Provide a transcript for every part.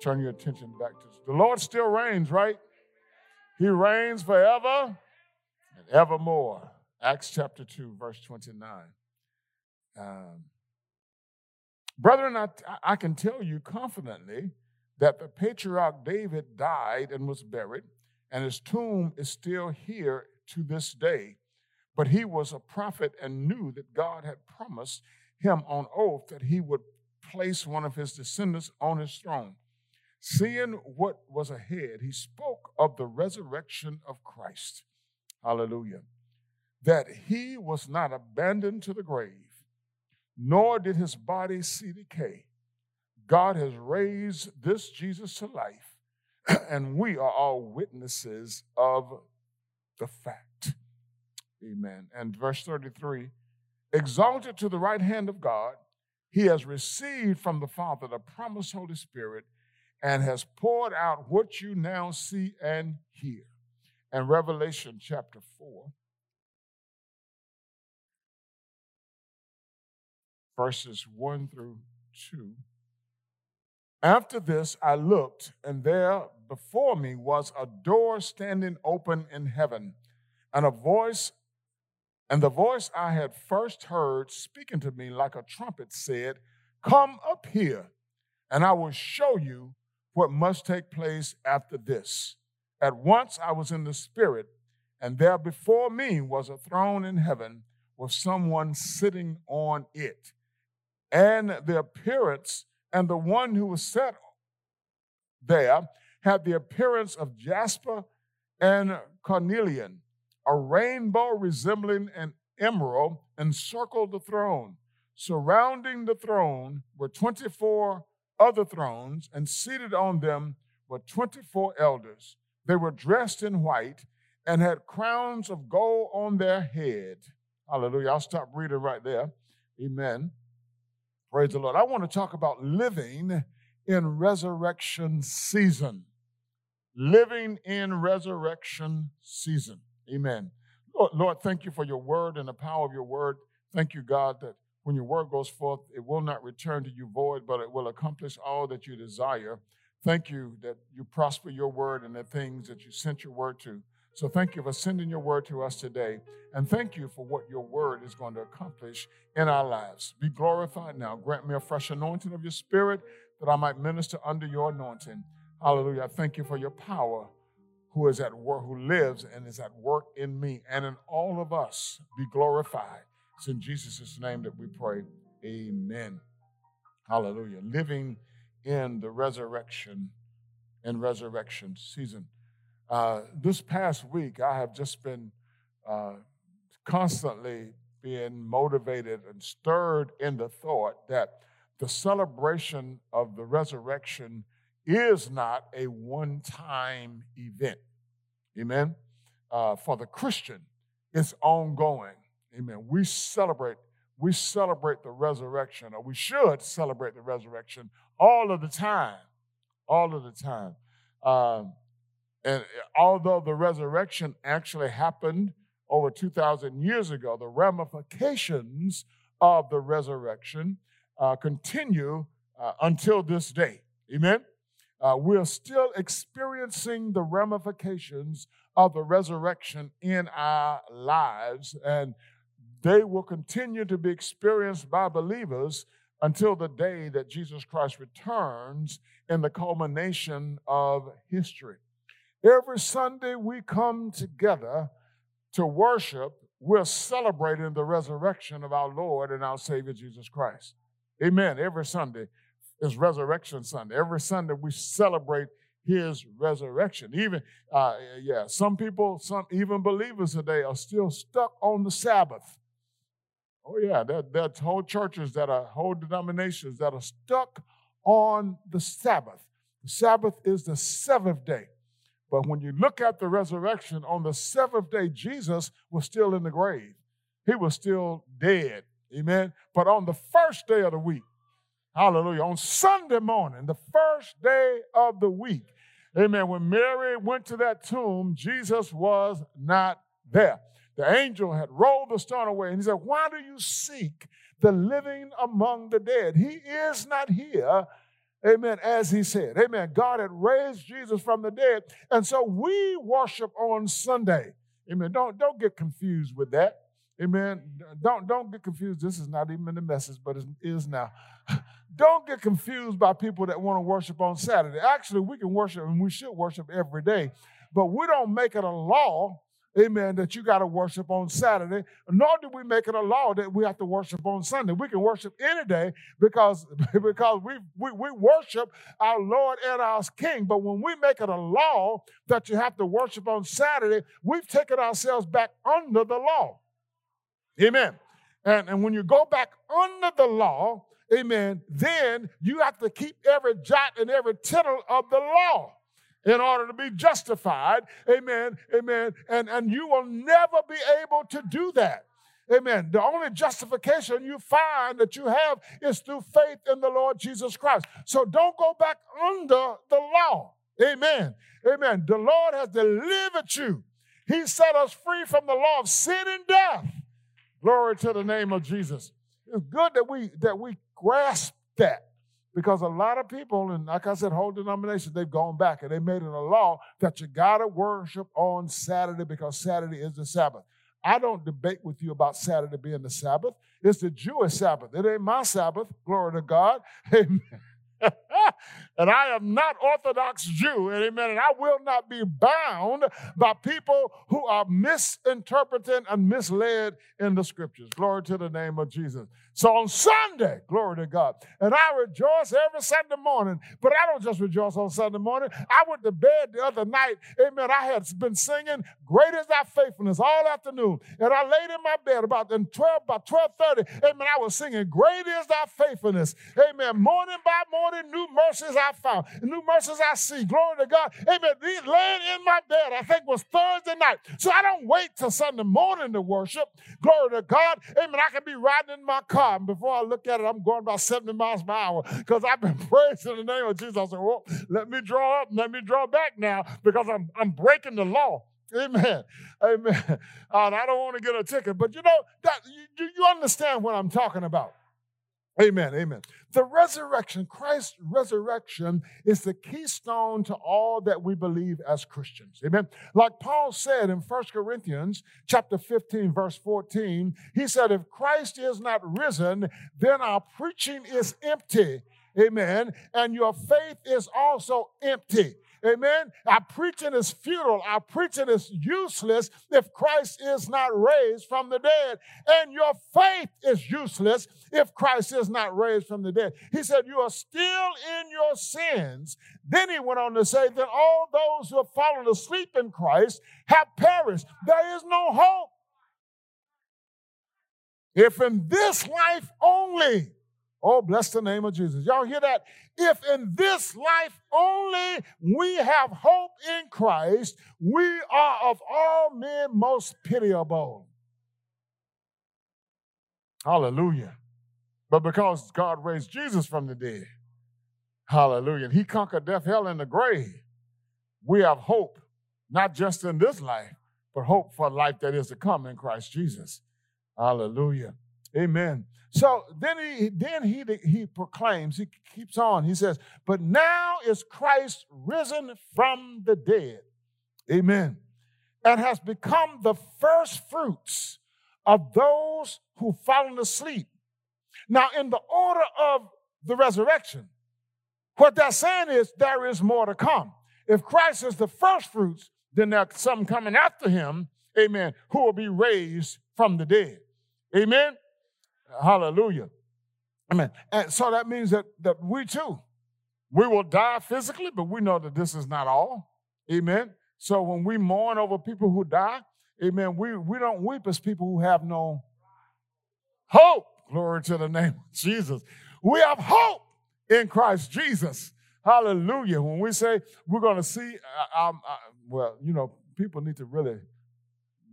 Turn your attention back to the Lord still reigns, right? He reigns forever and evermore. Acts chapter 2, verse 29. Um, brethren, I, I can tell you confidently that the patriarch David died and was buried, and his tomb is still here to this day. But he was a prophet and knew that God had promised him on oath that he would place one of his descendants on his throne. Seeing what was ahead, he spoke of the resurrection of Christ. Hallelujah. That he was not abandoned to the grave, nor did his body see decay. God has raised this Jesus to life, and we are all witnesses of the fact. Amen. And verse 33 Exalted to the right hand of God, he has received from the Father the promised Holy Spirit and has poured out what you now see and hear. And Revelation chapter 4, verses 1 through 2. After this, I looked, and there before me was a door standing open in heaven, and a voice, and the voice I had first heard speaking to me like a trumpet said, Come up here, and I will show you what must take place after this. At once I was in the Spirit, and there before me was a throne in heaven with someone sitting on it. And the appearance, and the one who was set there had the appearance of jasper and carnelian. A rainbow resembling an emerald encircled the throne. Surrounding the throne were 24 other thrones, and seated on them were 24 elders. They were dressed in white and had crowns of gold on their head. Hallelujah. I'll stop reading right there. Amen. Praise the Lord. I want to talk about living in resurrection season. Living in resurrection season. Amen. Lord, thank you for your word and the power of your word. Thank you, God, that when your word goes forth, it will not return to you void, but it will accomplish all that you desire. Thank you that you prosper your word and the things that you sent your word to. So thank you for sending your word to us today. And thank you for what your word is going to accomplish in our lives. Be glorified now. Grant me a fresh anointing of your spirit that I might minister under your anointing. Hallelujah. I thank you for your power who is at work, who lives and is at work in me and in all of us. Be glorified. It's in Jesus' name that we pray. Amen. Hallelujah. Living in the resurrection and resurrection season. Uh, this past week, I have just been uh, constantly being motivated and stirred in the thought that the celebration of the resurrection is not a one time event. Amen. Uh, for the Christian, it's ongoing. Amen. We celebrate, we celebrate the resurrection, or we should celebrate the resurrection all of the time. All of the time. Um, and although the resurrection actually happened over 2,000 years ago, the ramifications of the resurrection uh, continue uh, until this day. Amen? Uh, we're still experiencing the ramifications of the resurrection in our lives. And they will continue to be experienced by believers until the day that Jesus Christ returns in the culmination of history. Every Sunday we come together to worship, we're celebrating the resurrection of our Lord and our Savior Jesus Christ. Amen. Every Sunday is Resurrection Sunday. Every Sunday we celebrate his resurrection. Even, uh, yeah, some people, some even believers today are still stuck on the Sabbath. Oh, yeah, there, there's whole churches that are, whole denominations that are stuck on the Sabbath. The Sabbath is the seventh day. But when you look at the resurrection, on the seventh day, Jesus was still in the grave. He was still dead. Amen. But on the first day of the week, hallelujah, on Sunday morning, the first day of the week, amen, when Mary went to that tomb, Jesus was not there. The angel had rolled the stone away and he said, Why do you seek the living among the dead? He is not here. Amen. As he said, Amen. God had raised Jesus from the dead. And so we worship on Sunday. Amen. Don't, don't get confused with that. Amen. Don't, don't get confused. This is not even the message, but it is now. Don't get confused by people that want to worship on Saturday. Actually, we can worship and we should worship every day, but we don't make it a law amen, that you got to worship on Saturday, nor do we make it a law that we have to worship on Sunday. We can worship any day because, because we, we, we worship our Lord and our King. But when we make it a law that you have to worship on Saturday, we've taken ourselves back under the law. Amen. And, and when you go back under the law, amen, then you have to keep every jot and every tittle of the law in order to be justified. Amen. Amen. And, and you will never be able to do that. Amen. The only justification you find that you have is through faith in the Lord Jesus Christ. So don't go back under the law. Amen. Amen. The Lord has delivered you. He set us free from the law of sin and death. Glory to the name of Jesus. It's good that we that we grasp that. Because a lot of people, and like I said, whole denominations, they've gone back and they made it a law that you got to worship on Saturday because Saturday is the Sabbath. I don't debate with you about Saturday being the Sabbath. It's the Jewish Sabbath. It ain't my Sabbath. Glory to God. Amen. and I am not Orthodox Jew, amen. And I will not be bound by people who are misinterpreting and misled in the scriptures. Glory to the name of Jesus. So on Sunday, glory to God. And I rejoice every Sunday morning, but I don't just rejoice on Sunday morning. I went to bed the other night, amen. I had been singing Great is Thy Faithfulness all afternoon. And I laid in my bed about in 12, about 12:30, amen. I was singing, Great is thy faithfulness. Amen. Morning by morning, new mercies I found, new mercies I see. Glory to God. Amen. These laying in my bed, I think was Thursday night. So I don't wait till Sunday morning to worship. Glory to God. Amen. I can be riding in my car. And before I look at it, I'm going about 70 miles per hour because I've been praising the name of Jesus. I said, well, let me draw up, let me draw back now because I'm, I'm breaking the law. Amen. Amen. I don't want to get a ticket, but you know, that you, you understand what I'm talking about. Amen. Amen. The resurrection, Christ's resurrection, is the keystone to all that we believe as Christians. Amen. Like Paul said in 1 Corinthians chapter 15, verse 14, he said, If Christ is not risen, then our preaching is empty. Amen. And your faith is also empty. Amen. Our preaching is futile. Our preaching is useless if Christ is not raised from the dead. And your faith is useless if Christ is not raised from the dead. He said, You are still in your sins. Then he went on to say that all those who have fallen asleep in Christ have perished. There is no hope. If in this life only, oh, bless the name of Jesus. Y'all hear that? If in this life only we have hope in Christ, we are of all men most pitiable. Hallelujah. But because God raised Jesus from the dead, hallelujah, and he conquered death, hell, and the grave, we have hope, not just in this life, but hope for life that is to come in Christ Jesus. Hallelujah. Amen. So then he then he he proclaims, he keeps on, he says, but now is Christ risen from the dead. Amen. And has become the first fruits of those who fallen asleep. Now, in the order of the resurrection, what they're saying is there is more to come. If Christ is the first fruits, then there's some coming after him, amen, who will be raised from the dead. Amen. Hallelujah. Amen. And so that means that, that we too, we will die physically, but we know that this is not all. Amen. So when we mourn over people who die, amen, we, we don't weep as people who have no hope. Glory to the name of Jesus. We have hope in Christ Jesus. Hallelujah. When we say we're going to see, uh, um, well, you know, people need to really,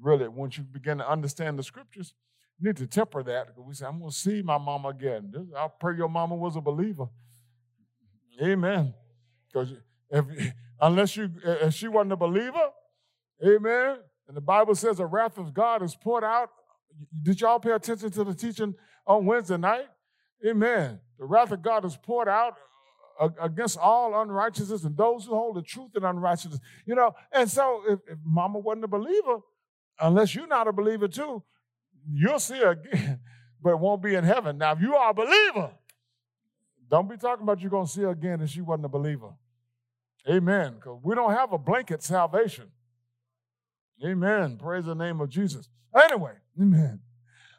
really, once you begin to understand the scriptures, need to temper that because we say, I'm going to see my mama again. I pray your mama was a believer. Amen. Because if, unless you, if she wasn't a believer, amen. And the Bible says the wrath of God is poured out. Did y'all pay attention to the teaching on Wednesday night? Amen. The wrath of God is poured out uh, against all unrighteousness and those who hold the truth in unrighteousness. You know, and so if, if mama wasn't a believer, unless you're not a believer too, you'll see her again, but it won't be in heaven. Now, if you are a believer, don't be talking about you're going to see her again and she wasn't a believer. Amen. Because we don't have a blanket salvation. Amen. Praise the name of Jesus. Anyway, amen.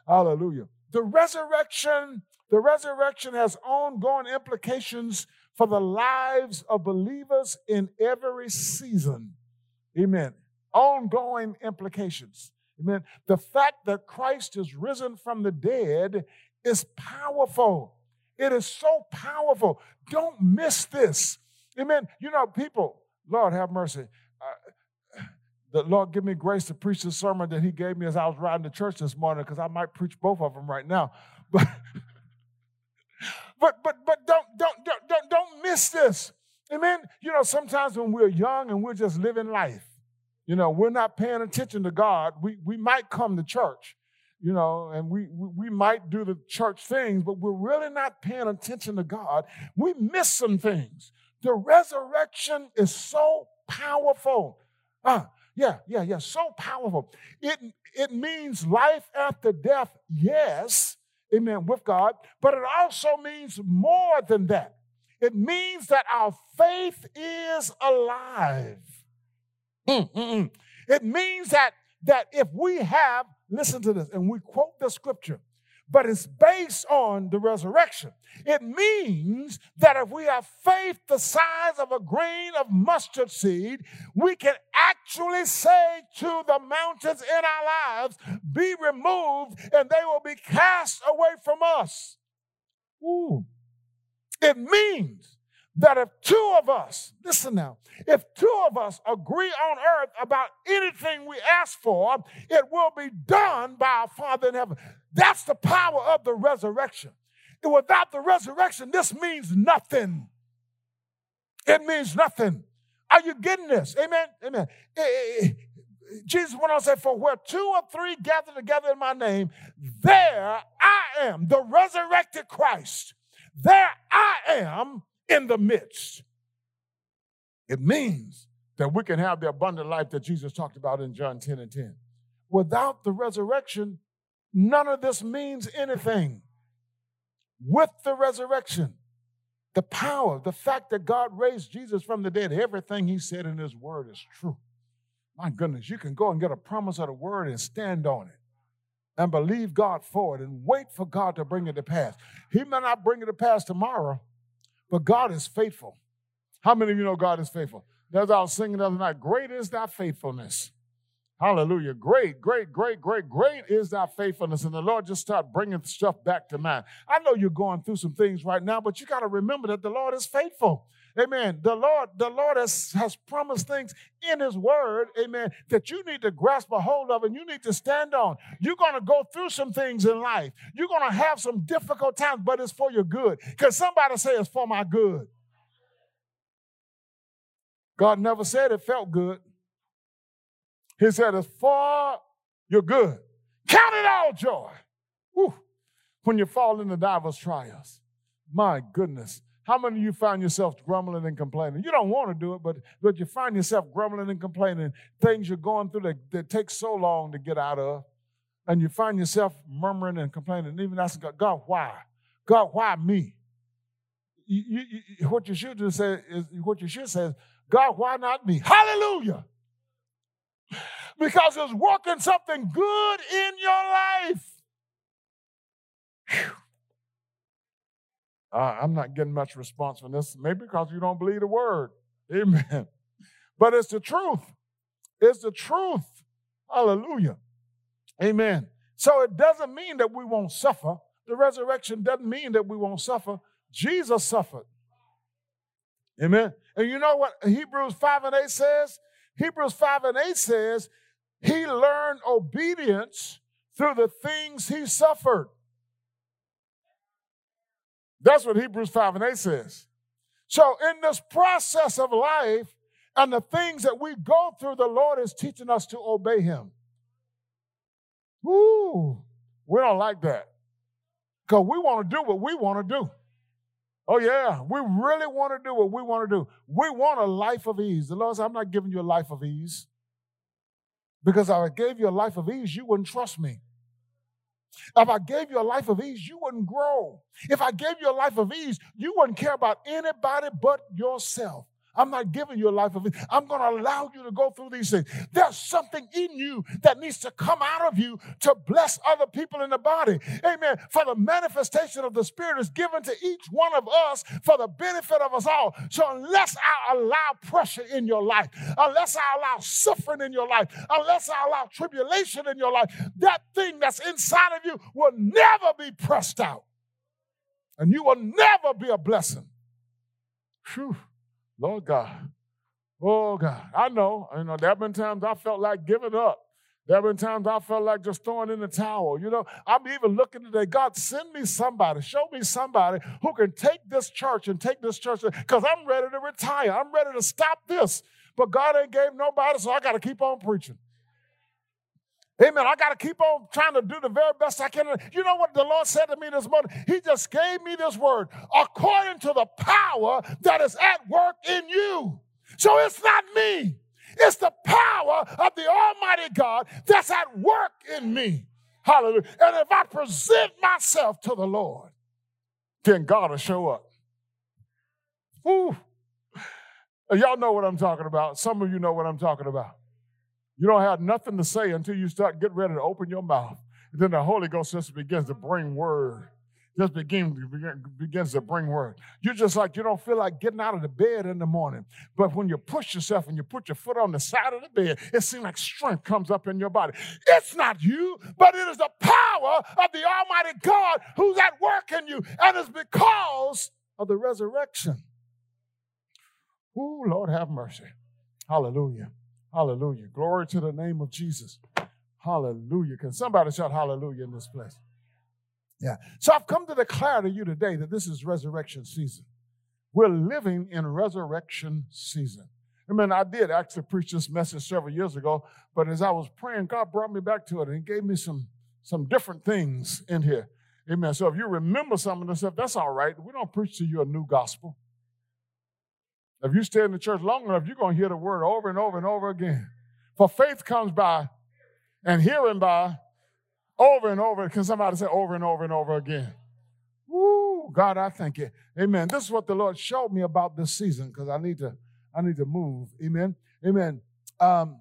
Hallelujah. The resurrection, the resurrection has ongoing implications for the lives of believers in every season. Amen. Ongoing implications. Amen. The fact that Christ is risen from the dead is powerful. It is so powerful. Don't miss this. Amen. You know, people, Lord have mercy. Uh, the Lord give me grace to preach the sermon that He gave me as I was riding to church this morning, because I might preach both of them right now. But but but but don't don't don't don't don't miss this. Amen. You know, sometimes when we're young and we're just living life, you know, we're not paying attention to God. We, we might come to church, you know, and we, we might do the church things, but we're really not paying attention to God. We miss some things. The resurrection is so powerful. Ah, yeah, yeah, yeah, so powerful. It, it means life after death, yes, amen, with God, but it also means more than that. It means that our faith is alive. Mm, mm, mm. It means that, that if we have, listen to this, and we quote the scripture, but it's based on the resurrection. It means that if we have faith the size of a grain of mustard seed, we can actually say to the mountains in our lives, be removed, and they will be cast away from us. Ooh. It means that if two of us, listen now, if two of us agree on earth about anything we ask for, it will be done by our Father in heaven. That's the power of the resurrection. And without the resurrection, this means nothing. It means nothing. Are you getting this? Amen. Amen. Eh, eh, eh, Jesus went on to say, For where two or three gather together in my name, there I am, the resurrected Christ. There I am in the midst. It means that we can have the abundant life that Jesus talked about in John 10 and 10. Without the resurrection, none of this means anything. With the resurrection, the power, the fact that God raised Jesus from the dead, everything he said in his word is true. My goodness, you can go and get a promise of the word and stand on it and believe God for it and wait for God to bring it to pass. He may not bring it to pass tomorrow, but God is faithful. How many of you know God is faithful? As I was singing the other night, great is thy faithfulness. Hallelujah. Great, great, great, great, great is thy faithfulness. And the Lord just start bringing stuff back to mind. I know you're going through some things right now, but you got to remember that the Lord is faithful. Amen. The Lord, the Lord has, has promised things in His Word, amen, that you need to grasp a hold of and you need to stand on. You're going to go through some things in life. You're going to have some difficult times, but it's for your good. Because somebody say it's for my good. God never said it felt good. He said it's for your good. Count it all joy. Whew. When you fall into diverse trials. My goodness. How many of you find yourself grumbling and complaining? You don't want to do it, but, but you find yourself grumbling and complaining, things you're going through that, that take so long to get out of. And you find yourself murmuring and complaining, and even asking God, God, why? God, why me? You, you, you, what you should do say is what you should say is, God, why not me? Hallelujah. Because it's working something good in your life. Whew. Uh, I'm not getting much response from this, maybe because you don't believe the word. Amen. But it's the truth. It's the truth. Hallelujah. Amen. So it doesn't mean that we won't suffer. The resurrection doesn't mean that we won't suffer, Jesus suffered. Amen. And you know what Hebrews 5 and 8 says? Hebrews 5 and 8 says, He learned obedience through the things He suffered. That's what Hebrews 5 and 8 says. So, in this process of life and the things that we go through, the Lord is teaching us to obey Him. Ooh, we don't like that because we want to do what we want to do. Oh, yeah, we really want to do what we want to do. We want a life of ease. The Lord said, I'm not giving you a life of ease because if I gave you a life of ease, you wouldn't trust me. If I gave you a life of ease, you wouldn't grow. If I gave you a life of ease, you wouldn't care about anybody but yourself. I'm not giving you a life of it. I'm going to allow you to go through these things. There's something in you that needs to come out of you to bless other people in the body. Amen. For the manifestation of the Spirit is given to each one of us for the benefit of us all. So unless I allow pressure in your life, unless I allow suffering in your life, unless I allow tribulation in your life, that thing that's inside of you will never be pressed out. And you will never be a blessing. Whew. Lord God. Oh God. I know, you know, there have been times I felt like giving up. There have been times I felt like just throwing in the towel. You know, I'm even looking today, God, send me somebody, show me somebody who can take this church and take this church because I'm ready to retire. I'm ready to stop this. But God ain't gave nobody, so I got to keep on preaching. Amen. I got to keep on trying to do the very best I can. You know what the Lord said to me this morning? He just gave me this word according to the power that is at work in you. So it's not me, it's the power of the Almighty God that's at work in me. Hallelujah. And if I present myself to the Lord, then God will show up. Ooh. Y'all know what I'm talking about. Some of you know what I'm talking about. You don't have nothing to say until you start getting ready to open your mouth. And then the Holy Ghost just begins to bring word. Just begin, begin, begins to bring word. You're just like you don't feel like getting out of the bed in the morning. But when you push yourself and you put your foot on the side of the bed, it seems like strength comes up in your body. It's not you, but it is the power of the Almighty God who's at work in you. And it's because of the resurrection. Ooh, Lord have mercy. Hallelujah. Hallelujah. Glory to the name of Jesus. Hallelujah. Can somebody shout hallelujah in this place? Yeah. So I've come to declare to you today that this is resurrection season. We're living in resurrection season. I mean, I did actually preach this message several years ago, but as I was praying, God brought me back to it and gave me some, some different things in here. Amen. So if you remember some of this stuff, that's all right. We don't preach to you a new gospel. If you stay in the church long enough, you're going to hear the word over and over and over again. For faith comes by and hearing by over and over. Can somebody say over and over and over again? Woo, God, I thank you. Amen. This is what the Lord showed me about this season because I need to, I need to move. Amen. Amen. Um,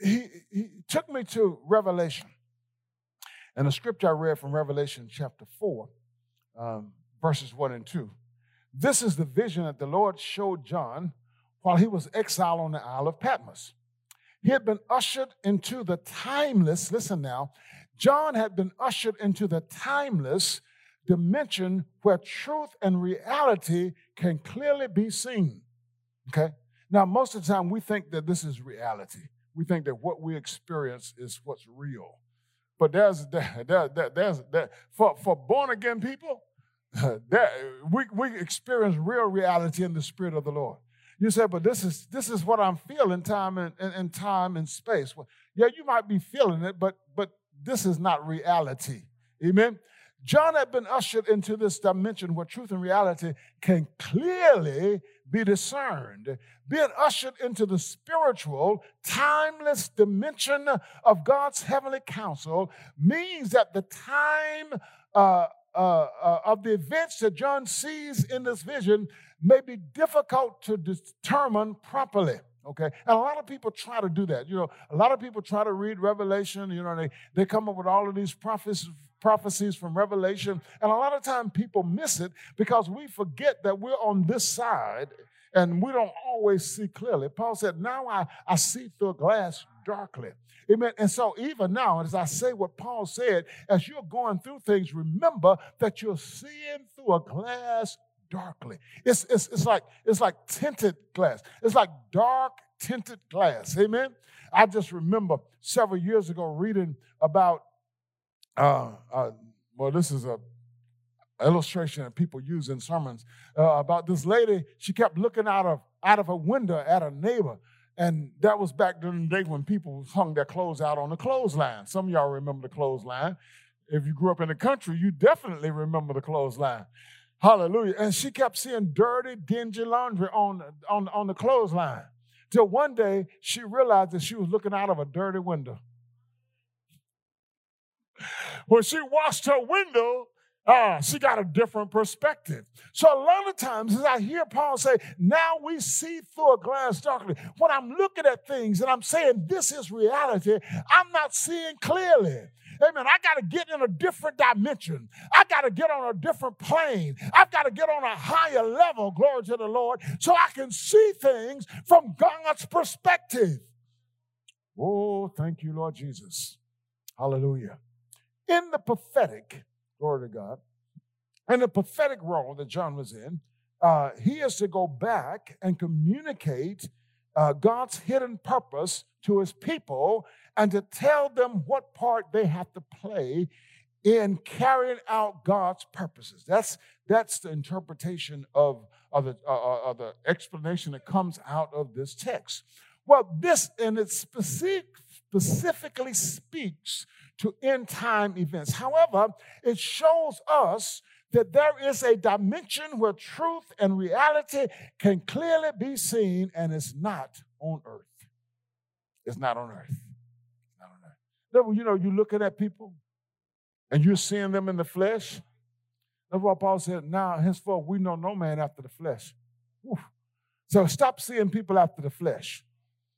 he, he took me to Revelation. And the scripture I read from Revelation chapter 4, um, verses 1 and 2. This is the vision that the Lord showed John while he was exiled on the Isle of Patmos. He had been ushered into the timeless, listen now, John had been ushered into the timeless dimension where truth and reality can clearly be seen. Okay? Now, most of the time we think that this is reality. We think that what we experience is what's real. But there's, there, there, there's, there, for, for born again people, that we, we experience real reality in the spirit of the Lord. You say, but this is this is what I'm feeling time and, and, and time and space. Well, yeah, you might be feeling it, but but this is not reality. Amen. John had been ushered into this dimension where truth and reality can clearly be discerned. Being ushered into the spiritual, timeless dimension of God's heavenly counsel means that the time uh, uh, uh, of the events that John sees in this vision may be difficult to determine properly. Okay, and a lot of people try to do that. You know, a lot of people try to read Revelation. You know, they they come up with all of these prophecies prophecies from Revelation, and a lot of time people miss it because we forget that we're on this side and we don't always see clearly. Paul said, Now I, I see through a glass darkly. Amen. And so, even now, as I say what Paul said, as you're going through things, remember that you're seeing through a glass darkly. It's, it's, it's, like, it's like tinted glass, it's like dark tinted glass. Amen. I just remember several years ago reading about, uh, uh, well, this is a illustration that people use in sermons uh, about this lady. She kept looking out of out of a window at a neighbor, and that was back during the day when people hung their clothes out on the clothesline. Some of y'all remember the clothesline. If you grew up in the country, you definitely remember the clothesline. Hallelujah. And she kept seeing dirty, dingy laundry on, on, on the clothesline. Till one day she realized that she was looking out of a dirty window. When she washed her window, uh, she got a different perspective. So a lot of times, as I hear Paul say, now we see through a glass darkly. When I'm looking at things and I'm saying this is reality, I'm not seeing clearly. Amen. I got to get in a different dimension. I got to get on a different plane. I've got to get on a higher level, glory to the Lord, so I can see things from God's perspective. Oh, thank you, Lord Jesus. Hallelujah. In the prophetic, Glory to God. And the prophetic role that John was in, uh, he is to go back and communicate uh, God's hidden purpose to his people and to tell them what part they have to play in carrying out God's purposes. That's, that's the interpretation of, of, the, uh, uh of the explanation that comes out of this text. Well, this and it specific, specifically speaks to end time events. However, it shows us that there is a dimension where truth and reality can clearly be seen and it's not on earth. It's not on earth. Not on earth. You know, you're looking at people and you're seeing them in the flesh. That's what Paul said, now henceforth we know no man after the flesh. So stop seeing people after the flesh.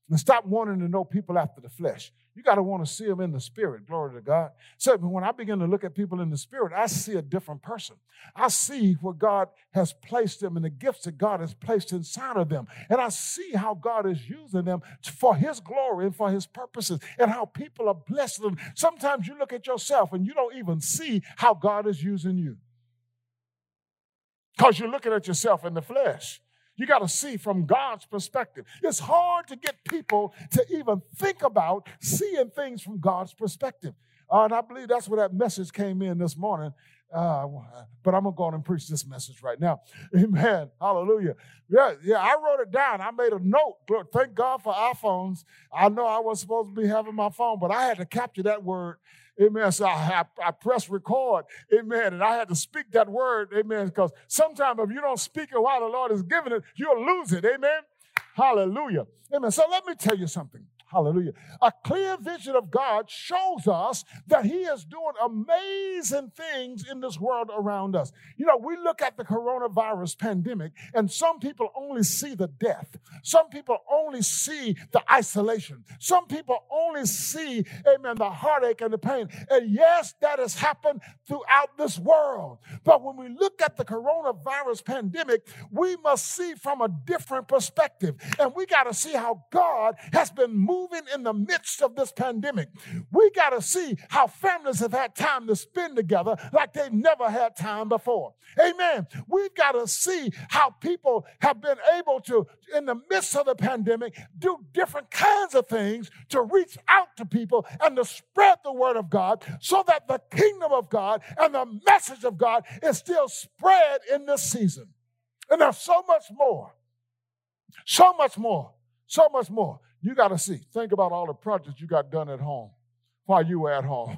And stop wanting to know people after the flesh. You got to want to see them in the spirit. Glory to God. So when I begin to look at people in the spirit, I see a different person. I see what God has placed them and the gifts that God has placed inside of them. And I see how God is using them for His glory and for His purposes and how people are blessed them. Sometimes you look at yourself and you don't even see how God is using you because you're looking at yourself in the flesh. You got to see from God's perspective. It's hard to get people to even think about seeing things from God's perspective. Uh, and I believe that's where that message came in this morning. Uh, but I'm to go on and preach this message right now. Amen. Hallelujah. Yeah, yeah, I wrote it down. I made a note. Thank God for iPhones. I know I wasn't supposed to be having my phone, but I had to capture that word Amen. So I, I, I pressed record. Amen. And I had to speak that word. Amen. Because sometimes if you don't speak it while the Lord is giving it, you'll lose it. Amen. Hallelujah. Amen. So let me tell you something. Hallelujah. A clear vision of God shows us that He is doing amazing things in this world around us. You know, we look at the coronavirus pandemic, and some people only see the death. Some people only see the isolation. Some people only see, amen, the heartache and the pain. And yes, that has happened throughout this world. But when we look at the coronavirus pandemic, we must see from a different perspective. And we got to see how God has been moving moving in the midst of this pandemic. We got to see how families have had time to spend together like they've never had time before. Amen. We've got to see how people have been able to, in the midst of the pandemic, do different kinds of things to reach out to people and to spread the word of God so that the kingdom of God and the message of God is still spread in this season. And there's so much more. So much more. So much more. You got to see. Think about all the projects you got done at home while you were at home.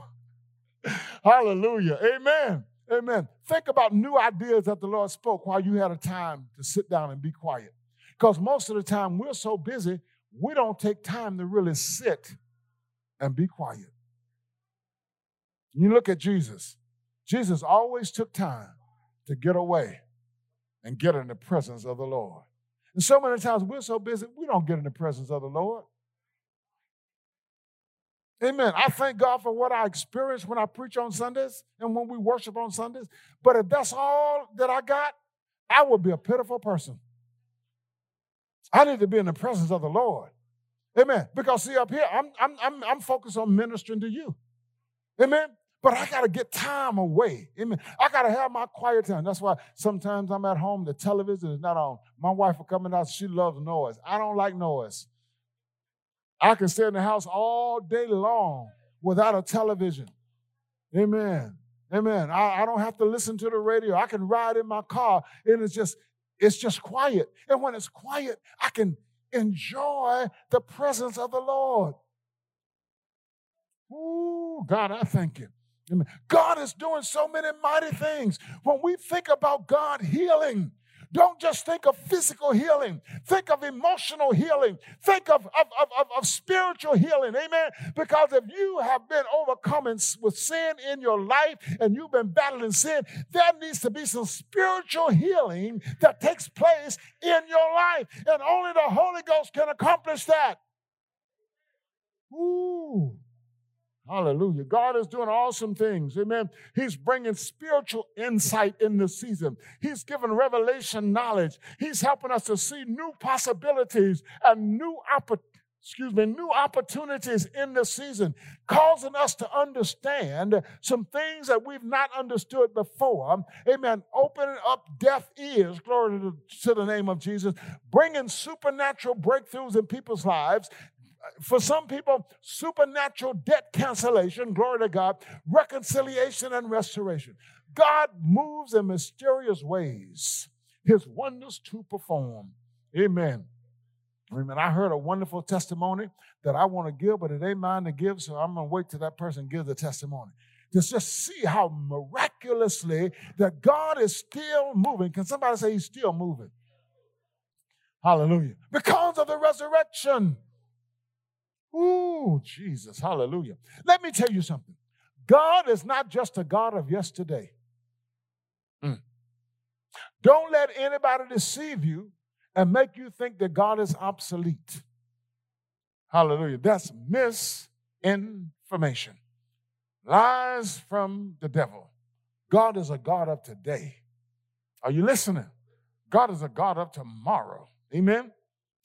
Hallelujah. Amen. Amen. Think about new ideas that the Lord spoke while you had a time to sit down and be quiet. Because most of the time we're so busy, we don't take time to really sit and be quiet. You look at Jesus. Jesus always took time to get away and get in the presence of the Lord. And so many times we're so busy, we don't get in the presence of the Lord. Amen. I thank God for what I experience when I preach on Sundays and when we worship on Sundays. But if that's all that I got, I would be a pitiful person. I need to be in the presence of the Lord. Amen. Because see, up here, I'm, I'm, I'm, I'm focused on ministering to you. Amen. But I got to get time away. Amen. I got to have my quiet time. That's why sometimes I'm at home, the television is not on. My wife will come in out, she loves noise. I don't like noise. I can stay in the house all day long without a television. Amen. Amen. I, I don't have to listen to the radio. I can ride in my car and it's just, it's just quiet. And when it's quiet, I can enjoy the presence of the Lord. Ooh, God, I thank you. God is doing so many mighty things. When we think about God healing, don't just think of physical healing. Think of emotional healing. Think of, of, of, of, of spiritual healing. Amen. Because if you have been overcoming with sin in your life and you've been battling sin, there needs to be some spiritual healing that takes place in your life. And only the Holy Ghost can accomplish that. Ooh. Hallelujah. God is doing awesome things. Amen. He's bringing spiritual insight in this season. He's giving revelation knowledge. He's helping us to see new possibilities and new opportunities excuse me, new opportunities in this season, causing us to understand some things that we've not understood before. Amen. Opening up deaf ears, glory to, to the name of Jesus, bringing supernatural breakthroughs in people's lives, for some people, supernatural debt cancellation, glory to God, reconciliation and restoration. God moves in mysterious ways, his wonders to perform. Amen. Amen. I heard a wonderful testimony that I want to give, but it ain't mine to give, so I'm going to wait till that person gives the testimony. Just, just see how miraculously that God is still moving. Can somebody say he's still moving? Hallelujah. Because of the resurrection. Ooh, Jesus, hallelujah. Let me tell you something. God is not just a God of yesterday. Mm. Don't let anybody deceive you and make you think that God is obsolete. Hallelujah. That's misinformation. Lies from the devil. God is a God of today. Are you listening? God is a God of tomorrow. Amen.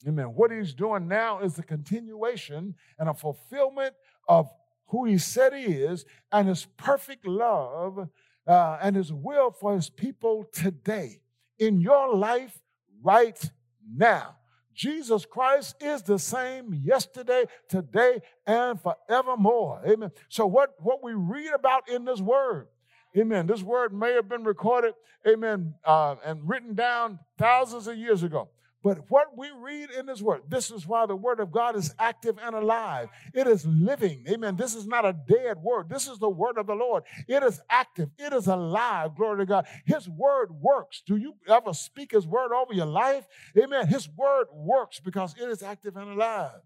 Amen. What he's doing now is the continuation and a fulfillment of who he said he is and his perfect love uh, and his will for his people today in your life right now. Jesus Christ is the same yesterday, today, and forevermore. Amen. So, what, what we read about in this word, amen, this word may have been recorded, amen, uh, and written down thousands of years ago. But what we read in this word, this is why the word of God is active and alive. It is living. Amen. This is not a dead word. This is the word of the Lord. It is active. It is alive. Glory to God. His word works. Do you ever speak his word over your life? Amen. His word works because it is active and alive.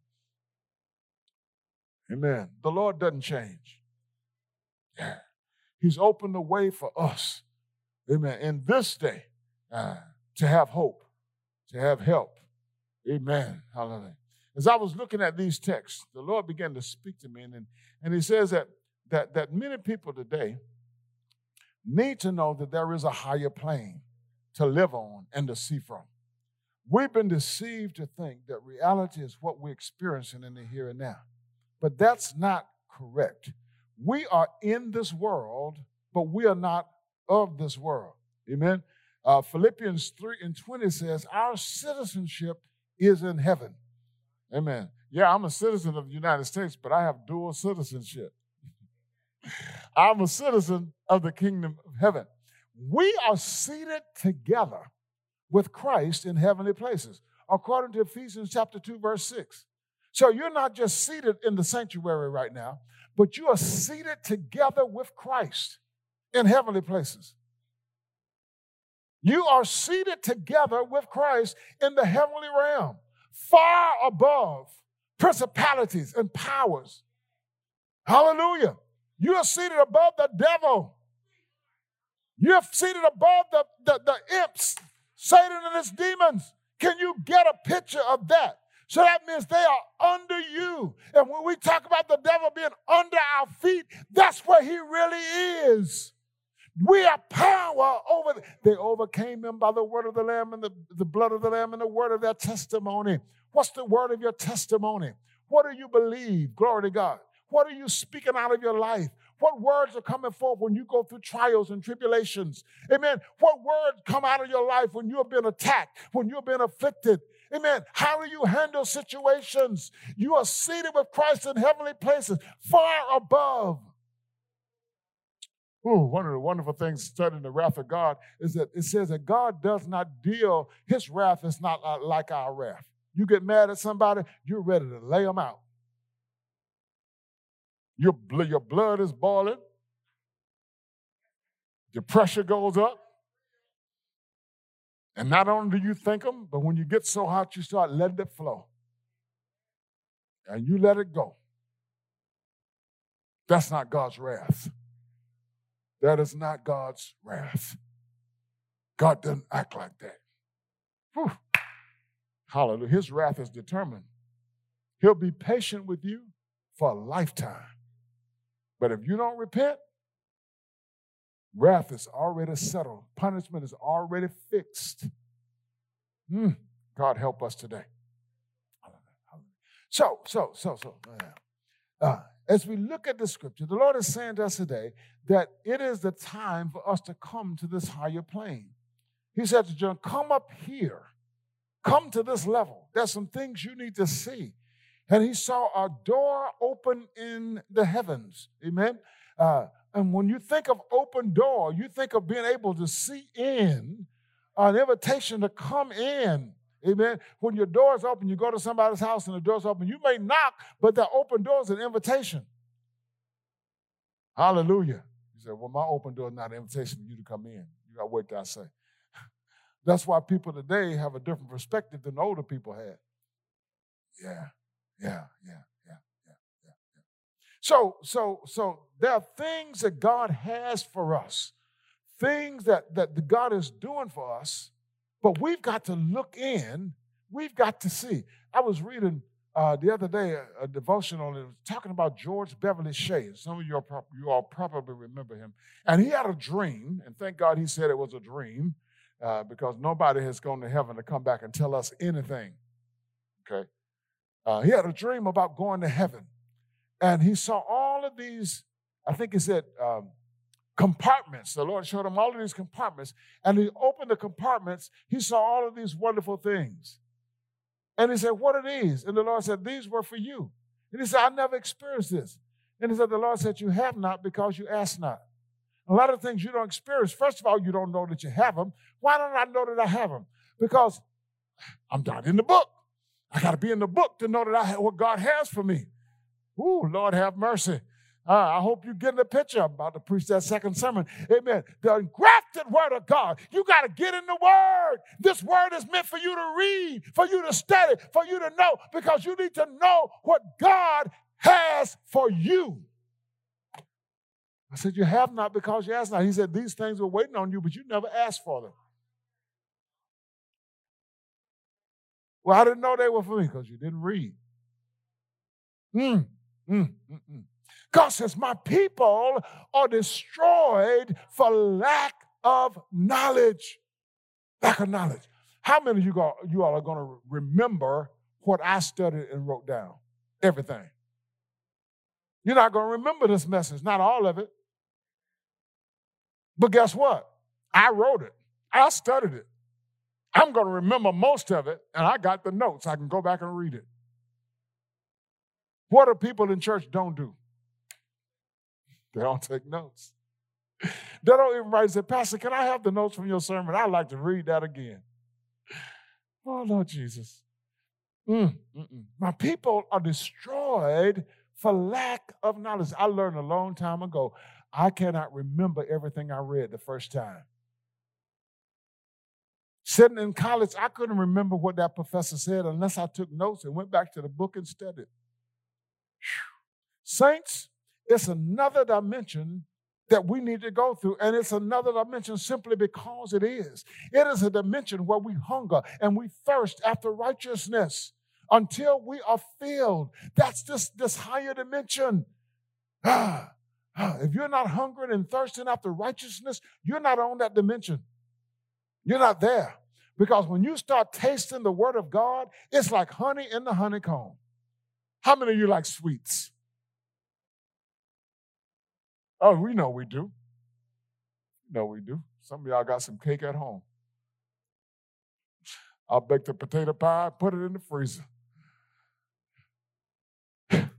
Amen. The Lord doesn't change. Yeah. He's opened the way for us. Amen. In this day uh, to have hope to have help. Amen. Hallelujah. As I was looking at these texts, the Lord began to speak to me, and, and He says that, that, that many people today need to know that there is a higher plane to live on and to see from. We've been deceived to think that reality is what we're experiencing in the here and now. But that's not correct. We are in this world, but we are not of this world. Amen. Uh, Philippians 3 and 20 says, Our citizenship is in heaven. Amen. Yeah, I'm a citizen of the United States, but I have dual citizenship. I'm a citizen of the kingdom of heaven. We are seated together with Christ in heavenly places, according to Ephesians chapter 2, verse 6. So you're not just seated in the sanctuary right now, but you are seated together with Christ in heavenly places. You are seated together with Christ in the heavenly realm, far above principalities and powers. Hallelujah. You are seated above the devil. You're seated above the, the, the imps, Satan and his demons. Can you get a picture of that? So that means they are under you. And when we talk about the devil being under our feet, that's where he really is. We have power over. They overcame him by the word of the Lamb and the, the blood of the Lamb and the word of their testimony. What's the word of your testimony? What do you believe? Glory to God. What are you speaking out of your life? What words are coming forth when you go through trials and tribulations? Amen. What words come out of your life when you have been attacked, when you've been afflicted? Amen. How do you handle situations? You are seated with Christ in heavenly places, far above. Ooh, one of the wonderful things studying the wrath of God is that it says that God does not deal, his wrath is not like our wrath. You get mad at somebody, you're ready to lay them out. Your, your blood is boiling, your pressure goes up. And not only do you think them, but when you get so hot, you start letting it flow. And you let it go. That's not God's wrath. That is not God's wrath. God doesn't act like that. Whew. Hallelujah. His wrath is determined. He'll be patient with you for a lifetime. But if you don't repent, wrath is already settled, punishment is already fixed. Mm, God help us today. So, so, so, so, uh, as we look at the scripture, the Lord is saying to us today that it is the time for us to come to this higher plane. He said to John, Come up here, come to this level. There's some things you need to see. And he saw a door open in the heavens. Amen. Uh, and when you think of open door, you think of being able to see in, an invitation to come in. Amen. When your door's open, you go to somebody's house and the door's open. You may knock, but the open door is an invitation. Hallelujah. You said, Well, my open door is not an invitation for you to come in. You got till I say. That's why people today have a different perspective than older people had. Yeah, yeah, yeah, yeah, yeah, yeah, yeah. So, so, so there are things that God has for us, things that, that God is doing for us, but we've got to look in, we've got to see. I was reading uh, the other day a, a devotional and it was talking about George Beverly Shea. Some of you, are, you all probably remember him. And he had a dream, and thank God he said it was a dream uh, because nobody has gone to heaven to come back and tell us anything. Okay? Uh, he had a dream about going to heaven. And he saw all of these, I think he said, um, compartments. The Lord showed him all of these compartments. And he opened the compartments. He saw all of these wonderful things. And he said, What are these? And the Lord said, These were for you. And he said, I never experienced this. And he said, The Lord said, You have not because you ask not. A lot of things you don't experience. First of all, you don't know that you have them. Why don't I know that I have them? Because I'm not in the book. I got to be in the book to know that I have what God has for me. Ooh, Lord have mercy. Uh, I hope you get in the picture. I'm about to preach that second sermon. Amen. The engrafted word of God. You got to get in the word. This word is meant for you to read, for you to study, for you to know, because you need to know what God has for you. I said, You have not because you ask not. He said, These things were waiting on you, but you never asked for them. Well, I didn't know they were for me because you didn't read. Mm. Mm, mm, mm. God says, My people are destroyed for lack of knowledge. Lack of knowledge. How many of you, you all are going to remember what I studied and wrote down? Everything. You're not going to remember this message, not all of it. But guess what? I wrote it, I studied it. I'm going to remember most of it, and I got the notes. I can go back and read it. What do people in church don't do? They don't take notes. They don't even write and say, Pastor, can I have the notes from your sermon? I'd like to read that again. Oh, Lord Jesus. Mm, My people are destroyed for lack of knowledge. I learned a long time ago. I cannot remember everything I read the first time. Sitting in college, I couldn't remember what that professor said unless I took notes and went back to the book and studied. Saints, it's another dimension that we need to go through. And it's another dimension simply because it is. It is a dimension where we hunger and we thirst after righteousness until we are filled. That's this, this higher dimension. If you're not hungering and thirsting after righteousness, you're not on that dimension. You're not there. Because when you start tasting the word of God, it's like honey in the honeycomb. How many of you like sweets? Oh, we know we do. No, we do. Some of y'all got some cake at home. I'll bake the potato pie, put it in the freezer. and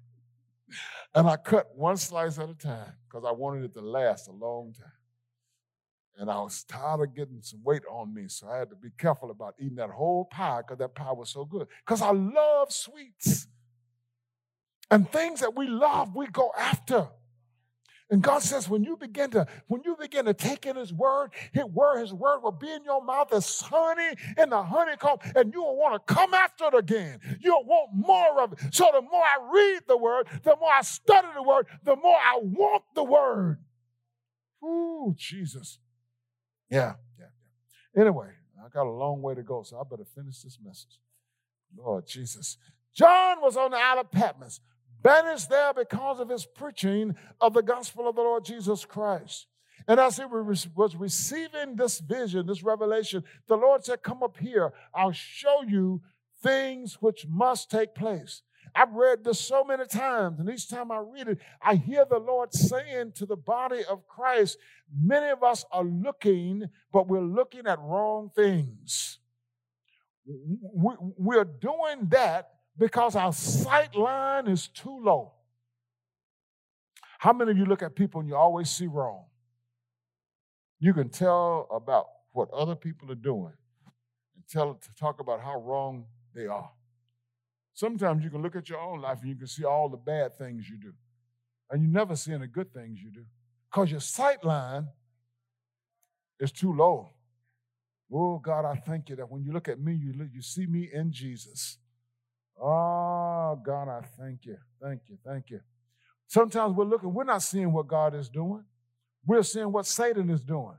I cut one slice at a time because I wanted it to last a long time. And I was tired of getting some weight on me, so I had to be careful about eating that whole pie because that pie was so good. Because I love sweets. And things that we love, we go after. And God says, when you begin to, when you begin to take in His word, His word, His word will be in your mouth as honey in the honeycomb, and you will want to come after it again. You'll want more of it. So the more I read the word, the more I study the word, the more I want the word. Ooh, Jesus. Yeah, yeah, yeah. Anyway, I got a long way to go, so I better finish this message. Lord Jesus. John was on the Isle of Patmos banished there because of his preaching of the gospel of the Lord Jesus Christ. And as he was receiving this vision, this revelation, the Lord said, Come up here, I'll show you things which must take place. I've read this so many times, and each time I read it, I hear the Lord saying to the body of Christ, Many of us are looking, but we're looking at wrong things. We're doing that because our sight line is too low. How many of you look at people and you always see wrong? You can tell about what other people are doing and tell to talk about how wrong they are. Sometimes you can look at your own life and you can see all the bad things you do. And you never see any good things you do. Because your sight line is too low. Oh God, I thank you that when you look at me, you, look, you see me in Jesus. Oh, God, I thank you. Thank you. Thank you. Sometimes we're looking, we're not seeing what God is doing. We're seeing what Satan is doing.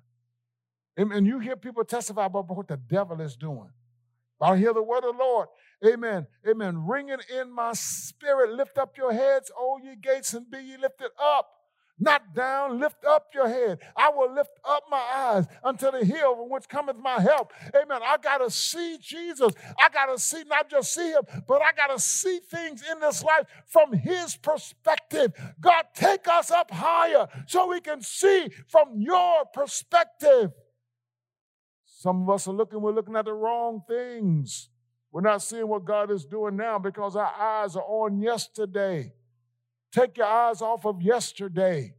And, and you hear people testify about what the devil is doing. I hear the word of the Lord. Amen. Amen. Ringing in my spirit. Lift up your heads, O ye gates, and be ye lifted up not down. Lift up your head. I will lift up my eyes until the hill from which cometh my help. Amen. I got to see Jesus. I got to see, not just see him, but I got to see things in this life from his perspective. God, take us up higher so we can see from your perspective. Some of us are looking, we're looking at the wrong things. We're not seeing what God is doing now because our eyes are on yesterday. Take your eyes off of yesterday.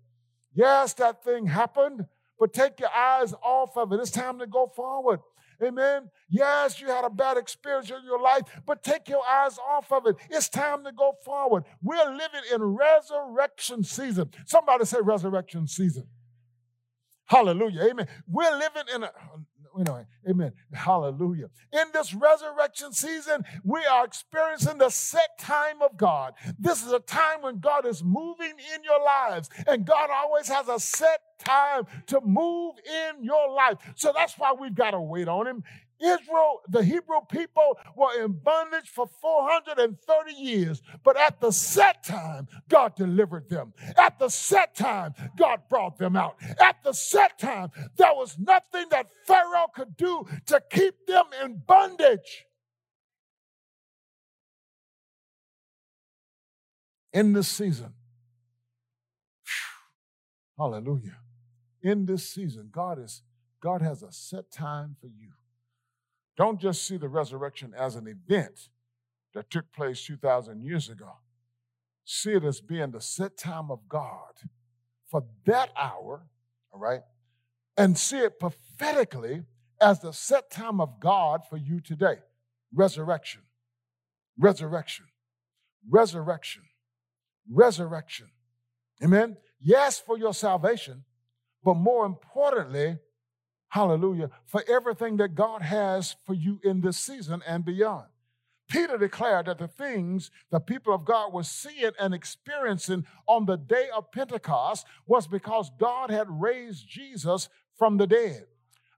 Yes, that thing happened, but take your eyes off of it. It's time to go forward. Amen. Yes, you had a bad experience in your life, but take your eyes off of it. It's time to go forward. We're living in resurrection season. Somebody say resurrection season. Hallelujah. Amen. We're living in a anyway, amen. Hallelujah. In this resurrection season, we are experiencing the set time of God. This is a time when God is moving in your lives, and God always has a set time to move in your life. So that's why we've got to wait on Him. Israel, the Hebrew people, were in bondage for 430 years, but at the set time, God delivered them. At the set time, God brought them out. At the set time, there was nothing that Pharaoh could do to keep them in bondage. In this season, hallelujah. In this season, God is God has a set time for you. Don't just see the resurrection as an event that took place 2,000 years ago. See it as being the set time of God for that hour, all right? And see it prophetically as the set time of God for you today. Resurrection, resurrection, resurrection, resurrection. Amen? Yes, for your salvation, but more importantly, hallelujah, for everything that God has for you in this season and beyond. Peter declared that the things the people of God were seeing and experiencing on the day of Pentecost was because God had raised Jesus from the dead.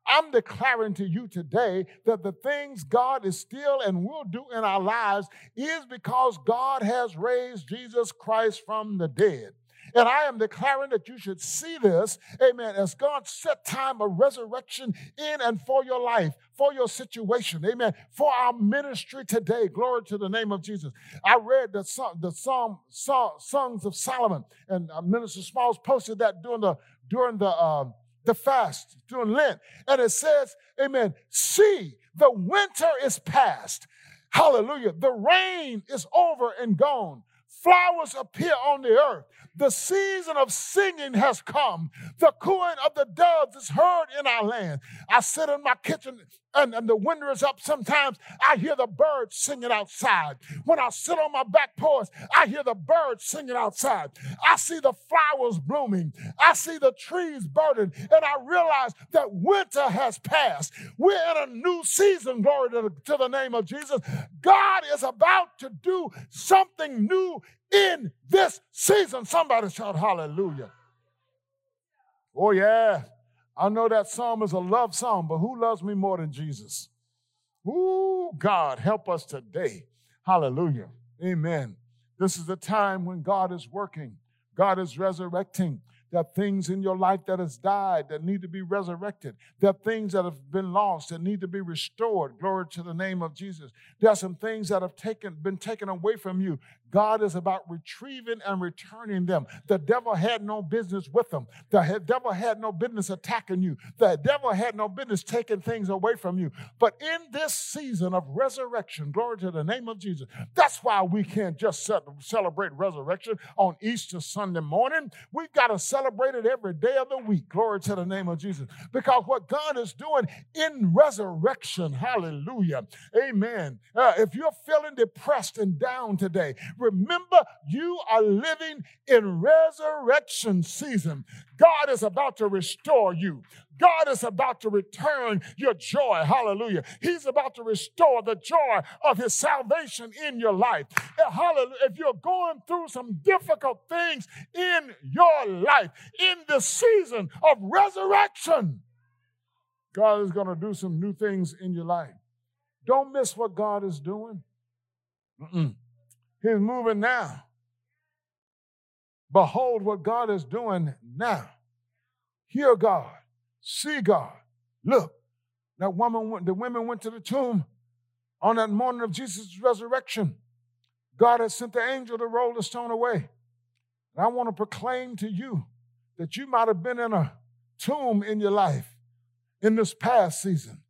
I'm declaring to you today that the things God is still and will do in our lives is because God has raised Jesus Christ from the dead. And I am declaring that you should see this, amen, as God set time of resurrection in and for your life, for your situation, amen, for our ministry today. Glory to the name of Jesus. I read the, the Psalm, Psalm Songs of Solomon, and uh, Minister Smalls posted that during the during the uh, the fast, during Lent, and it says, amen, see, the winter is past. Hallelujah. The rain is over and gone. Flowers appear on the earth. The season of singing has come. The cooing of the doves is heard in our land. I sit in my kitchen and, and the window is up. Sometimes I hear the birds singing outside. When I sit on my back porch, I hear the birds singing outside. I see the flowers blooming. I see the trees burning. And I realize that winter has passed. We're in a new season, glory to the, to the name of Jesus. God is about to do something new in this season. Somebody shout hallelujah. Oh, yeah. I know that psalm is a love song, but who loves me more than Jesus? Ooh, God, help us today. Hallelujah. Amen. This is the time when God is working, God is resurrecting. There are things in your life that has died that need to be resurrected. There are things that have been lost that need to be restored. Glory to the name of Jesus. There are some things that have taken, been taken away from you God is about retrieving and returning them. The devil had no business with them. The devil had no business attacking you. The devil had no business taking things away from you. But in this season of resurrection, glory to the name of Jesus, that's why we can't just celebrate resurrection on Easter Sunday morning. We've got to celebrate it every day of the week. Glory to the name of Jesus. Because what God is doing in resurrection, hallelujah, amen. Uh, if you're feeling depressed and down today, Remember, you are living in resurrection season. God is about to restore you. God is about to return your joy. Hallelujah. He's about to restore the joy of his salvation in your life. Hallelujah. If you're going through some difficult things in your life, in the season of resurrection, God is going to do some new things in your life. Don't miss what God is doing. Mm-mm. He's moving now. Behold what God is doing now. Hear God. See God. Look. That woman, the women went to the tomb on that morning of Jesus' resurrection. God had sent the angel to roll the stone away. And I want to proclaim to you that you might have been in a tomb in your life in this past season.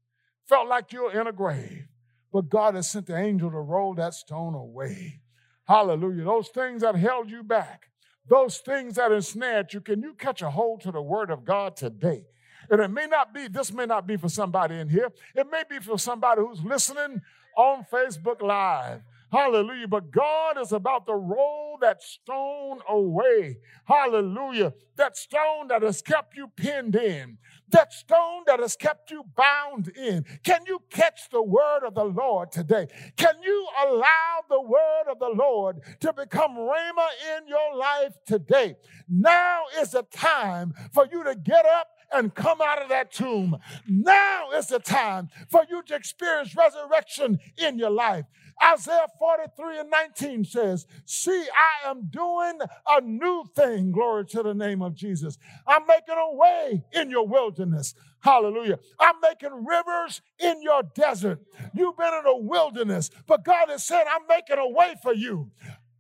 Felt like you're in a grave. But God has sent the angel to roll that stone away. Hallelujah. Those things that held you back, those things that ensnared you, can you catch a hold to the word of God today? And it may not be, this may not be for somebody in here. It may be for somebody who's listening on Facebook Live. Hallelujah. But God is about to roll that stone away. Hallelujah. That stone that has kept you pinned in that stone that has kept you bound in. Can you catch the word of the Lord today? Can you allow the word of the Lord to become rhema in your life today? Now is the time for you to get up and come out of that tomb. Now is the time for you to experience resurrection in your life. Isaiah 43 and 19 says, See, I am doing a new thing. Glory to the name of Jesus. I'm making a way in your wilderness. Hallelujah. I'm making rivers in your desert. You've been in a wilderness, but God has said, I'm making a way for you.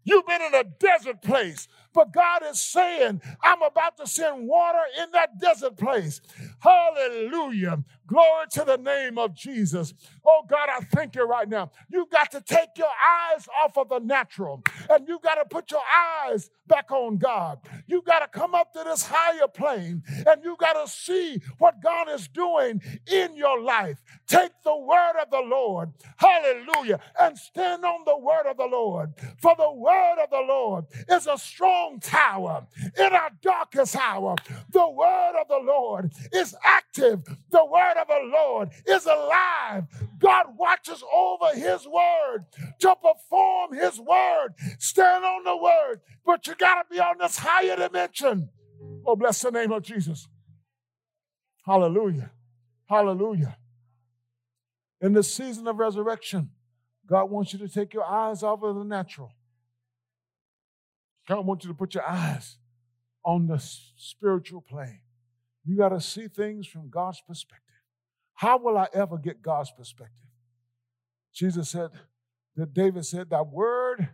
You've been in a desert place, but God is saying, I'm about to send water in that desert place. Hallelujah. Glory to the name of Jesus. Oh God, I thank you right now. You've got to take your eyes off of the natural and you got to put your eyes back on God. You got to come up to this higher plane and you got to see what God is doing in your life. Take the word of the Lord, hallelujah, and stand on the word of the Lord. For the word of the Lord is a strong tower in our darkest hour. The word of the Lord is active. The word word of the Lord is alive. God watches over his word to perform his word. Stand on the word, but you got to be on this higher dimension. Oh, bless the name of Jesus. Hallelujah. Hallelujah. In the season of resurrection, God wants you to take your eyes off of the natural. God wants you to put your eyes on the spiritual plane. You got to see things from God's perspective. How will I ever get God's perspective? Jesus said, that David said, That word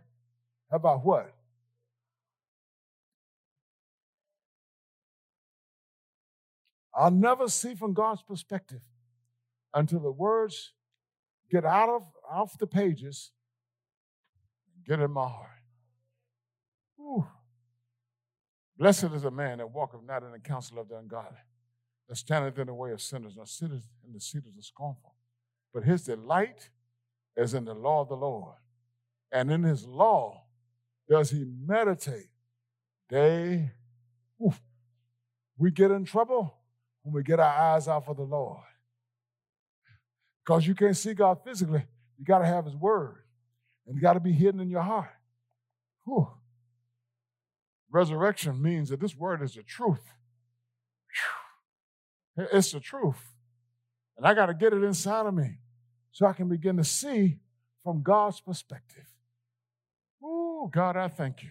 about what? I'll never see from God's perspective until the words get out of off the pages get in my heart. Whew. Blessed is a man that walketh not in the counsel of the ungodly, that standeth in the way of sinners, nor sitteth in the seat of the scornful. But his delight is in the law of the Lord. And in his law does he meditate day. Oof. We get in trouble when we get our eyes off of the Lord. Because you can't see God physically, you got to have his word. And you got to be hidden in your heart. Whew. Resurrection means that this word is the truth. It's the truth. And I got to get it inside of me so I can begin to see from God's perspective. Oh, God, I thank you.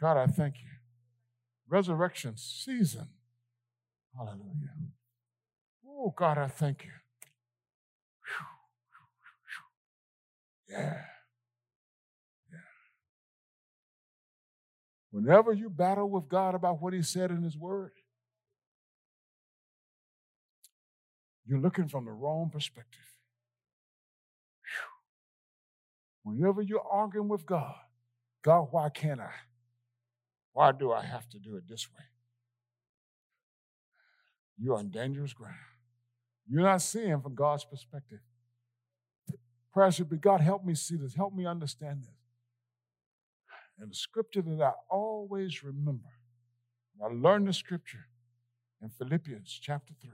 God, I thank you. Resurrection season. Hallelujah. Oh, God, I thank you. Yeah. Yeah. Whenever you battle with God about what He said in His Word, you're looking from the wrong perspective. Whenever you're arguing with God, God, why can't I? Why do I have to do it this way? You're on dangerous ground. You're not seeing from God's perspective. Prayer should be God, help me see this, help me understand this. And the scripture that I always remember, I learned the scripture in Philippians chapter 3,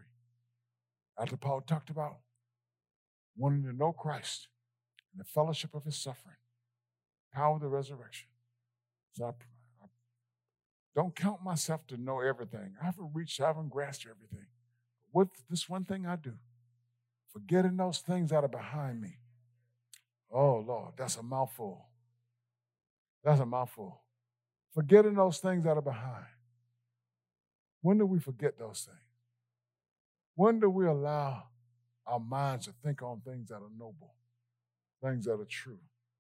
after Paul talked about wanting to know Christ and the fellowship of his suffering, power of the resurrection. So I, I don't count myself to know everything. I haven't reached, I haven't grasped everything. With this one thing I do, forgetting those things that are behind me. Oh, Lord, that's a mouthful. That's a mouthful. Forgetting those things that are behind. When do we forget those things? When do we allow our minds to think on things that are noble? things that are true,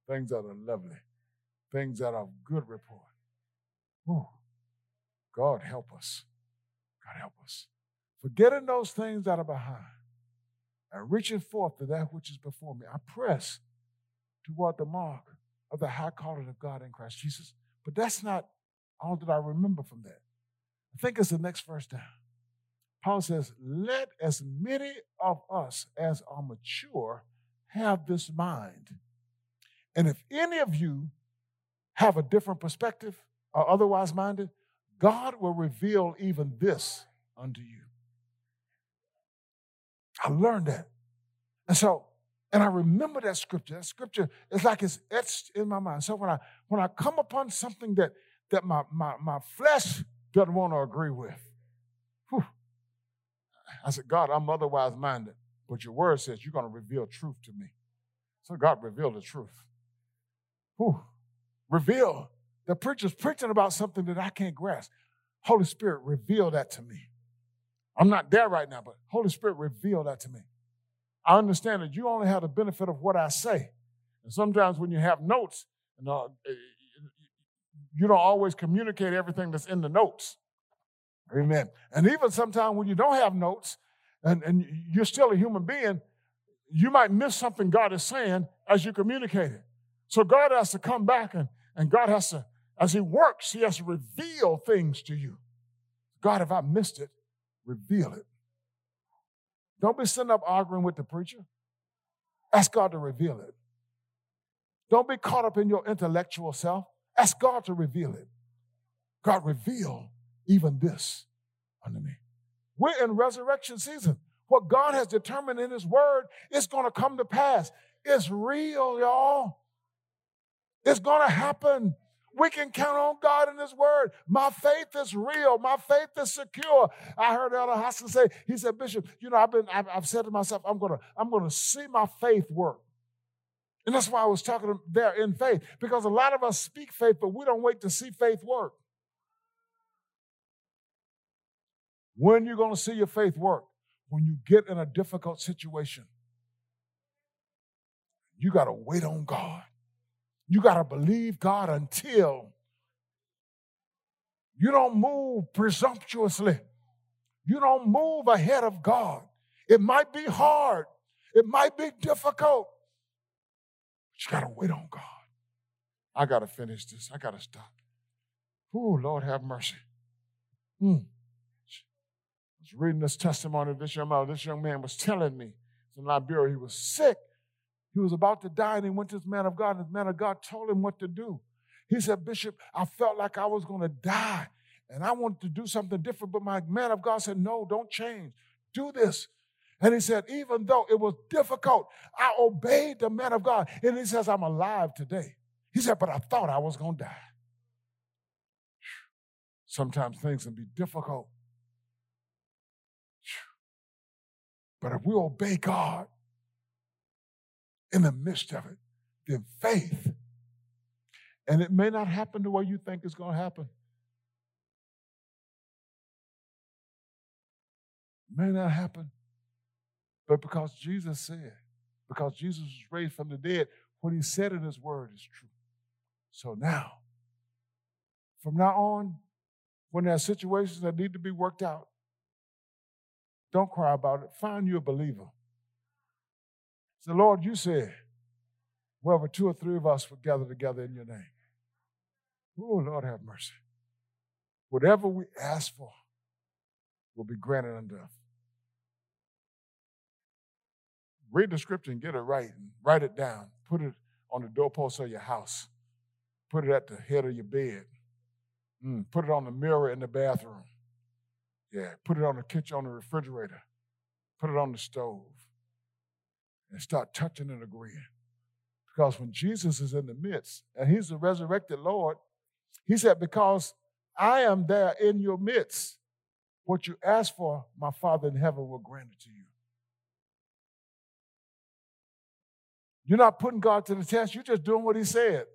things that are lovely, things that are good report. Ooh, God help us. God help us. Forgetting those things that are behind and reaching forth to that which is before me. I press toward the mark of the high calling of God in Christ Jesus. But that's not all that I remember from that. I think it's the next verse down. Paul says, Let as many of us as are mature have this mind. And if any of you have a different perspective or otherwise minded, God will reveal even this unto you. I learned that. And so, and I remember that scripture. That scripture is like it's etched in my mind. So when I when I come upon something that that my my, my flesh doesn't want to agree with, I said, God, I'm otherwise minded. But your word says you're going to reveal truth to me. So God revealed the truth. Whew. Reveal. The preacher's preaching about something that I can't grasp. Holy Spirit, reveal that to me. I'm not there right now, but Holy Spirit, reveal that to me. I understand that you only have the benefit of what I say. And sometimes when you have notes, you, uh, know, eh, you don't always communicate everything that's in the notes. Amen. And even sometimes when you don't have notes, and, and you're still a human being, you might miss something God is saying as you communicate it. So God has to come back and, and God has to, as He works, He has to reveal things to you. God, if I missed it, reveal it. Don't be sitting up arguing with the preacher. Ask God to reveal it. Don't be caught up in your intellectual self. Ask God to reveal it. God, reveal even this unto me. We're in resurrection season. What God has determined in His Word is going to come to pass. It's real, y'all. It's going to happen. We can count on God in His Word. My faith is real. My faith is secure. I heard Elder Hoskins say, he said, Bishop, you know, I've been, I've, I've said to myself, I'm gonna, I'm gonna see my faith work. And that's why I was talking there in faith, because a lot of us speak faith, but we don't wait to see faith work. When you're going to see your faith work? When you get in a difficult situation. You got to wait on God. You got to believe God until you don't move presumptuously. You don't move ahead of God. It might be hard, it might be difficult, but you got to wait on God. I got to finish this. I got to stop. Oh, Lord, have mercy. Hmm. Was reading this testimony of this young man. This young man was telling me in Liberia he was sick. He was about to die, and he went to this man of God, and the man of God told him what to do. He said, Bishop, I felt like I was going to die, and I wanted to do something different, but my man of God said, No, don't change. Do this. And he said, even though it was difficult, I obeyed the man of God. And he says, I'm alive today. He said, but I thought I was going to die. Sometimes things can be difficult. But if we obey God in the midst of it, then faith, and it may not happen the way you think it's going to happen. May not happen but because Jesus said, because Jesus was raised from the dead, what he said in his word is true. So now, from now on, when there are situations that need to be worked out, don't cry about it. Find you a believer. Say, Lord, you said, wherever two or three of us would gather together in your name. Oh, Lord, have mercy. Whatever we ask for will be granted unto us. Read the scripture and get it right and write it down. Put it on the doorpost of your house. Put it at the head of your bed. Mm, put it on the mirror in the bathroom. Yeah, put it on the kitchen, on the refrigerator. Put it on the stove. And start touching and agreeing. Because when Jesus is in the midst, and he's the resurrected Lord, he said, Because I am there in your midst, what you ask for, my Father in heaven will grant it to you. You're not putting God to the test. You're just doing what He said.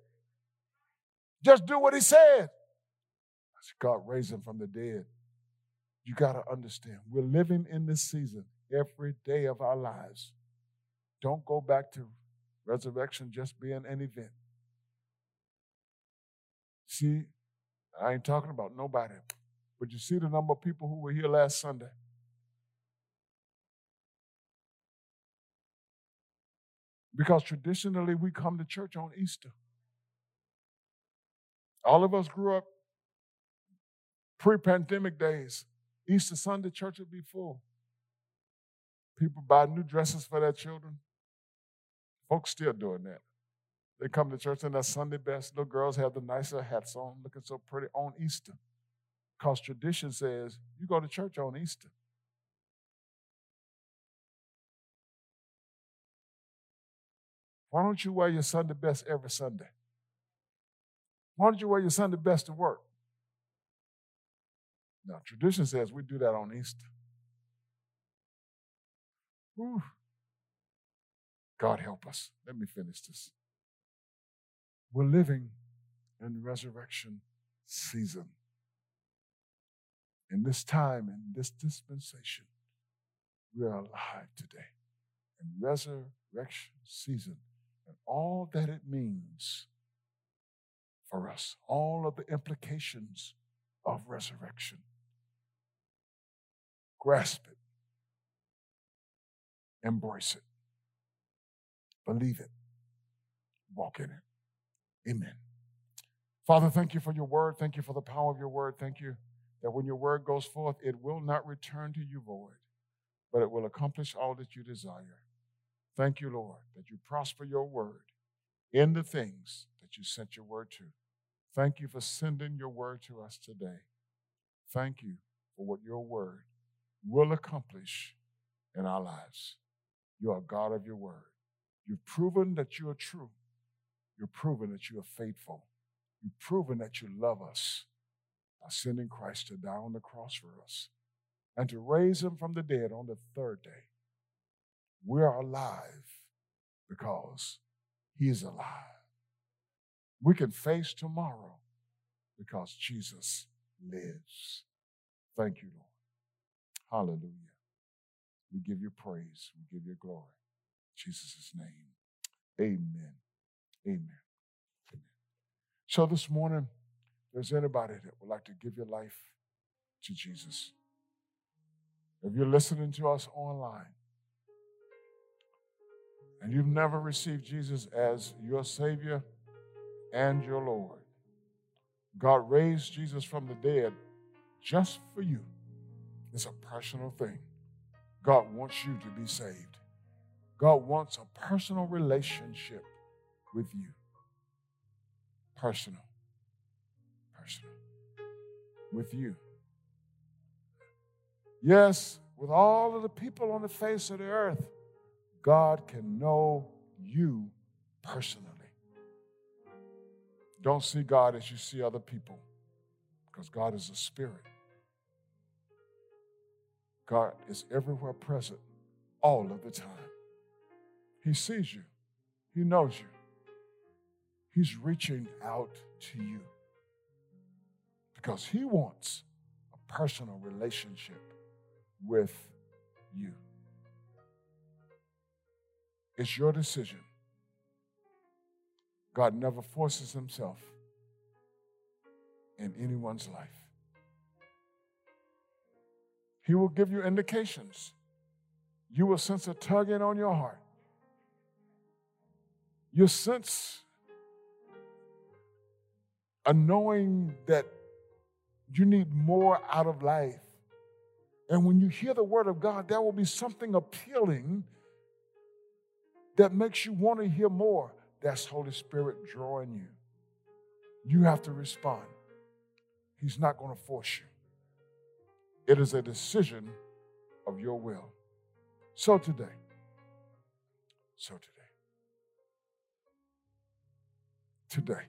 Just do what He said. God raised Him from the dead. You got to understand, we're living in this season every day of our lives. Don't go back to resurrection just being an event. See, I ain't talking about nobody, but you see the number of people who were here last Sunday. Because traditionally we come to church on Easter. All of us grew up pre pandemic days. Easter Sunday, church would be full. People buy new dresses for their children. Folks still doing that. They come to church in their Sunday best. Little girls have the nicer hats on, looking so pretty on Easter. Because tradition says you go to church on Easter. Why don't you wear your Sunday best every Sunday? Why don't you wear your Sunday best to work? Now, tradition says we do that on Easter. Whew. God help us. Let me finish this. We're living in resurrection season. In this time, in this dispensation, we are alive today. In resurrection season, and all that it means for us, all of the implications of resurrection. Grasp it, embrace it, believe it, walk in it. Amen. Father, thank you for your word. Thank you for the power of your word. Thank you that when your word goes forth, it will not return to you void, but it will accomplish all that you desire. Thank you, Lord, that you prosper your word in the things that you sent your word to. Thank you for sending your word to us today. Thank you for what your word will accomplish in our lives. You are God of your word. You've proven that you are true. You've proven that you are faithful. You've proven that you love us by sending Christ to die on the cross for us and to raise him from the dead on the third day. We're alive because He's alive. We can face tomorrow because Jesus lives. Thank you, Lord. Hallelujah. We give you praise. We give you glory. In Jesus' name. Amen. Amen. Amen. So this morning, there's anybody that would like to give your life to Jesus. If you're listening to us online and you've never received Jesus as your Savior and your Lord, God raised Jesus from the dead just for you. It's a personal thing. God wants you to be saved. God wants a personal relationship with you. Personal. Personal. With you. Yes, with all of the people on the face of the earth, God can know you personally. Don't see God as you see other people, because God is a spirit. God is everywhere present all of the time. He sees you, He knows you. He's reaching out to you because He wants a personal relationship with you. It's your decision. God never forces Himself in anyone's life. He will give you indications. You will sense a tugging on your heart. You sense a knowing that you need more out of life. And when you hear the word of God, there will be something appealing that makes you want to hear more. That's Holy Spirit drawing you. You have to respond. He's not going to force you. It is a decision of your will. So today, so today, today,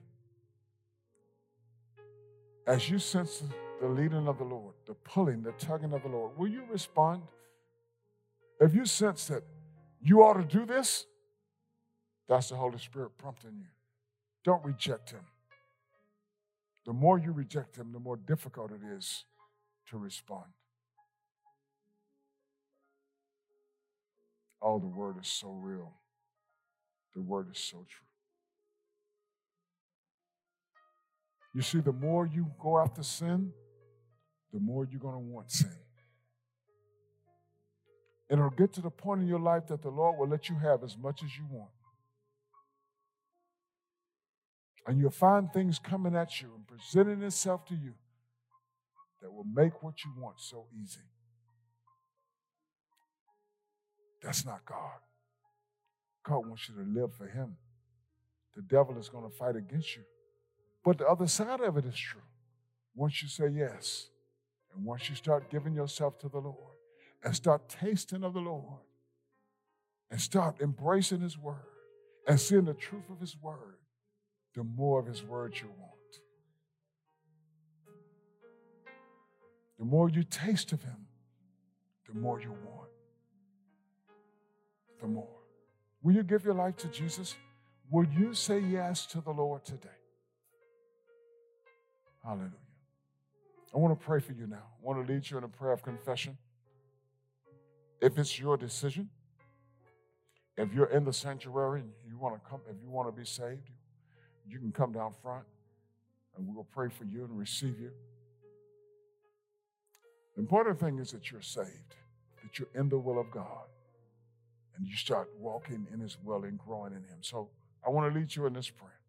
as you sense the leading of the Lord, the pulling, the tugging of the Lord, will you respond? If you sense that you ought to do this, that's the Holy Spirit prompting you. Don't reject Him. The more you reject Him, the more difficult it is to respond. Oh, the word is so real. The word is so true. You see, the more you go after sin, the more you're going to want sin. And it'll get to the point in your life that the Lord will let you have as much as you want. And you'll find things coming at you and presenting itself to you that will make what you want so easy. That's not God. God wants you to live for Him. The devil is going to fight against you. But the other side of it is true. Once you say yes, and once you start giving yourself to the Lord, and start tasting of the Lord, and start embracing His Word, and seeing the truth of His Word, the more of His Word you want. The more you taste of Him, the more you want. The more. Will you give your life to Jesus? Will you say yes to the Lord today? Hallelujah. I want to pray for you now. I want to lead you in a prayer of confession. If it's your decision, if you're in the sanctuary and you want to come, if you want to be saved, you can come down front and we will pray for you and receive you. The important thing is that you're saved, that you're in the will of God, and you start walking in His will and growing in Him. So I want to lead you in this prayer.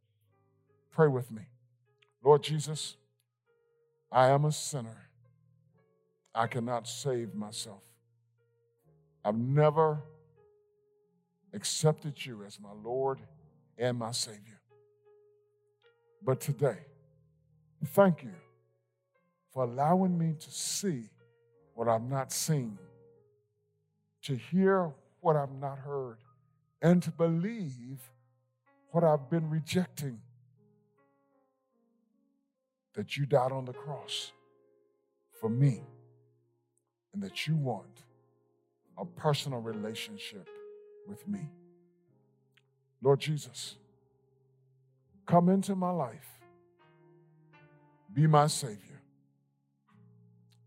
Pray with me. Lord Jesus, I am a sinner. I cannot save myself. I've never accepted you as my Lord and my Savior. But today, thank you for allowing me to see what I've not seen, to hear what I've not heard, and to believe what I've been rejecting. That you died on the cross for me, and that you want a personal relationship with me. Lord Jesus, come into my life, be my Savior,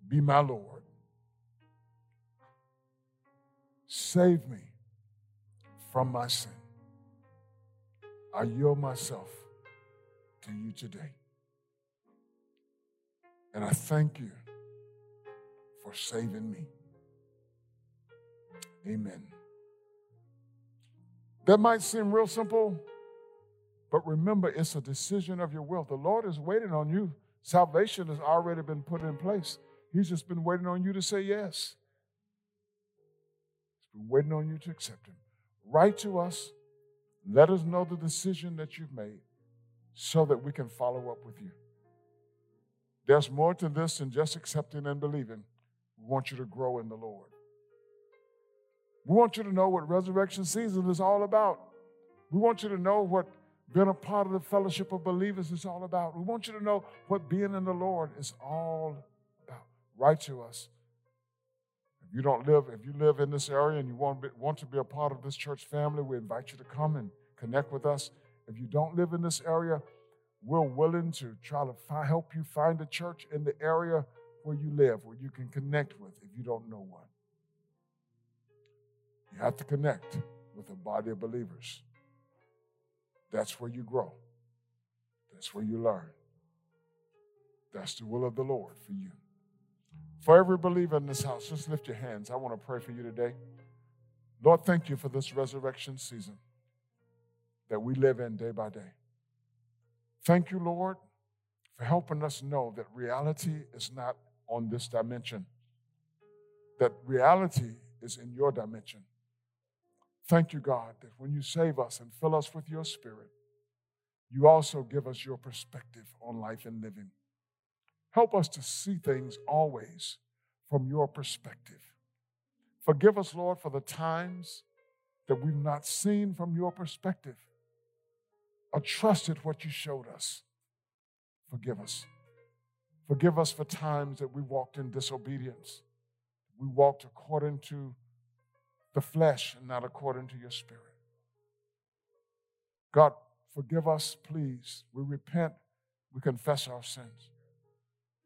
be my Lord Save me from my sin. I yield myself to you today. And I thank you for saving me. Amen. That might seem real simple, but remember, it's a decision of your will. The Lord is waiting on you. Salvation has already been put in place. He's just been waiting on you to say yes. Been waiting on you to accept Him. Write to us. Let us know the decision that you've made so that we can follow up with you. There's more to this than just accepting and believing. We want you to grow in the Lord. We want you to know what resurrection season is all about. We want you to know what being a part of the fellowship of believers is all about. We want you to know what being in the Lord is all about. Write to us. You don't live, if you live in this area and you want, want to be a part of this church family, we invite you to come and connect with us. If you don't live in this area, we're willing to try to help you find a church in the area where you live, where you can connect with if you don't know one. You have to connect with a body of believers. That's where you grow. That's where you learn. That's the will of the Lord for you. For every believer in this house, just lift your hands. I want to pray for you today. Lord, thank you for this resurrection season that we live in day by day. Thank you, Lord, for helping us know that reality is not on this dimension, that reality is in your dimension. Thank you, God, that when you save us and fill us with your spirit, you also give us your perspective on life and living. Help us to see things always from your perspective. Forgive us, Lord, for the times that we've not seen from your perspective or trusted what you showed us. Forgive us. Forgive us for times that we walked in disobedience. We walked according to the flesh and not according to your spirit. God, forgive us, please. We repent, we confess our sins.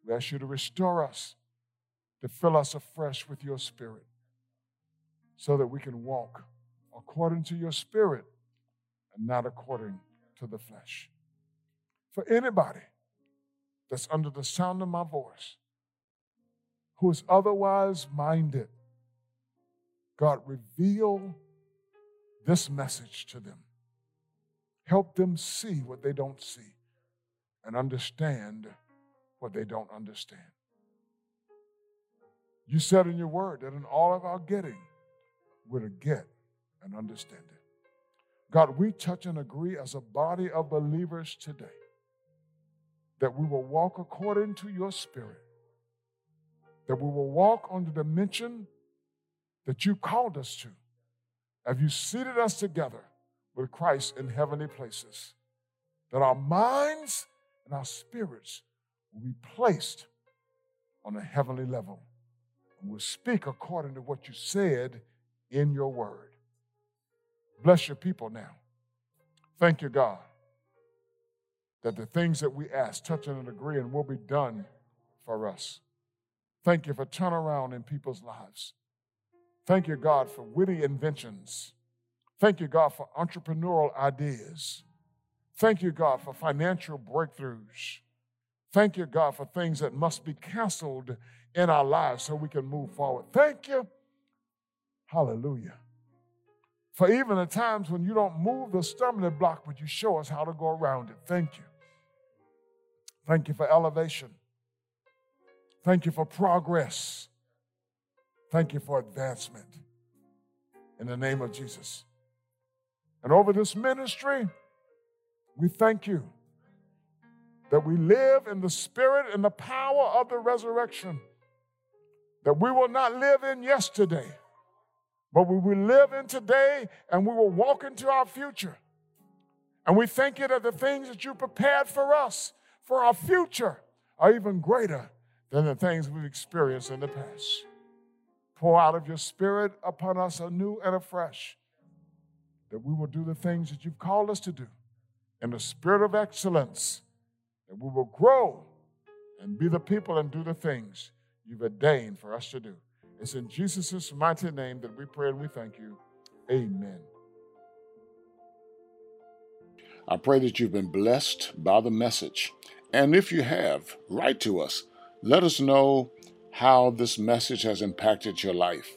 We ask you to restore us, to fill us afresh with your spirit, so that we can walk according to your spirit and not according to the flesh. For anybody that's under the sound of my voice who is otherwise minded, God, reveal this message to them. Help them see what they don't see and understand what they don't understand. You said in your word that in all of our getting, we're to get and understand it. God, we touch and agree as a body of believers today that we will walk according to your spirit, that we will walk on the dimension that you called us to. Have you seated us together with Christ in heavenly places? That our minds and our spirits will be placed on a heavenly level. And we'll speak according to what you said in your word. Bless your people now. Thank you, God, that the things that we ask, touching and agreeing, will be done for us. Thank you for turnaround in people's lives. Thank you, God, for witty inventions. Thank you, God, for entrepreneurial ideas. Thank you, God, for financial breakthroughs. Thank you, God, for things that must be canceled in our lives so we can move forward. Thank you. Hallelujah. For even the times when you don't move the stumbling block, but you show us how to go around it. Thank you. Thank you for elevation. Thank you for progress. Thank you for advancement in the name of Jesus. And over this ministry, we thank you that we live in the spirit and the power of the resurrection, that we will not live in yesterday, but we will live in today and we will walk into our future. And we thank you that the things that you prepared for us, for our future, are even greater than the things we've experienced in the past. Pour out of your spirit upon us anew and afresh, that we will do the things that you've called us to do in the spirit of excellence, that we will grow and be the people and do the things you've ordained for us to do. It's in Jesus' mighty name that we pray and we thank you. Amen. I pray that you've been blessed by the message. And if you have, write to us. Let us know how this message has impacted your life.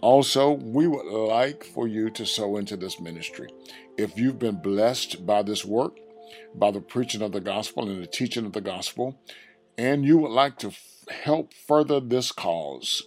Also, we would like for you to sow into this ministry. If you've been blessed by this work, by the preaching of the gospel and the teaching of the gospel, and you would like to f- help further this cause,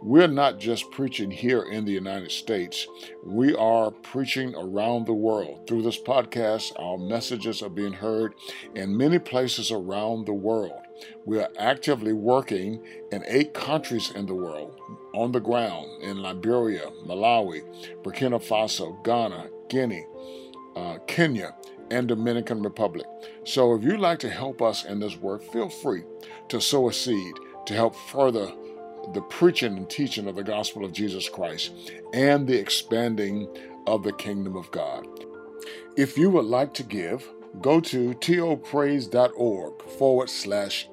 we're not just preaching here in the United States, we are preaching around the world. Through this podcast, our messages are being heard in many places around the world. We are actively working in eight countries in the world on the ground in Liberia, Malawi, Burkina Faso, Ghana, Guinea, uh, Kenya, and Dominican Republic. So if you'd like to help us in this work, feel free to sow a seed to help further the preaching and teaching of the gospel of Jesus Christ and the expanding of the kingdom of God. If you would like to give, go to topraise.org forward slash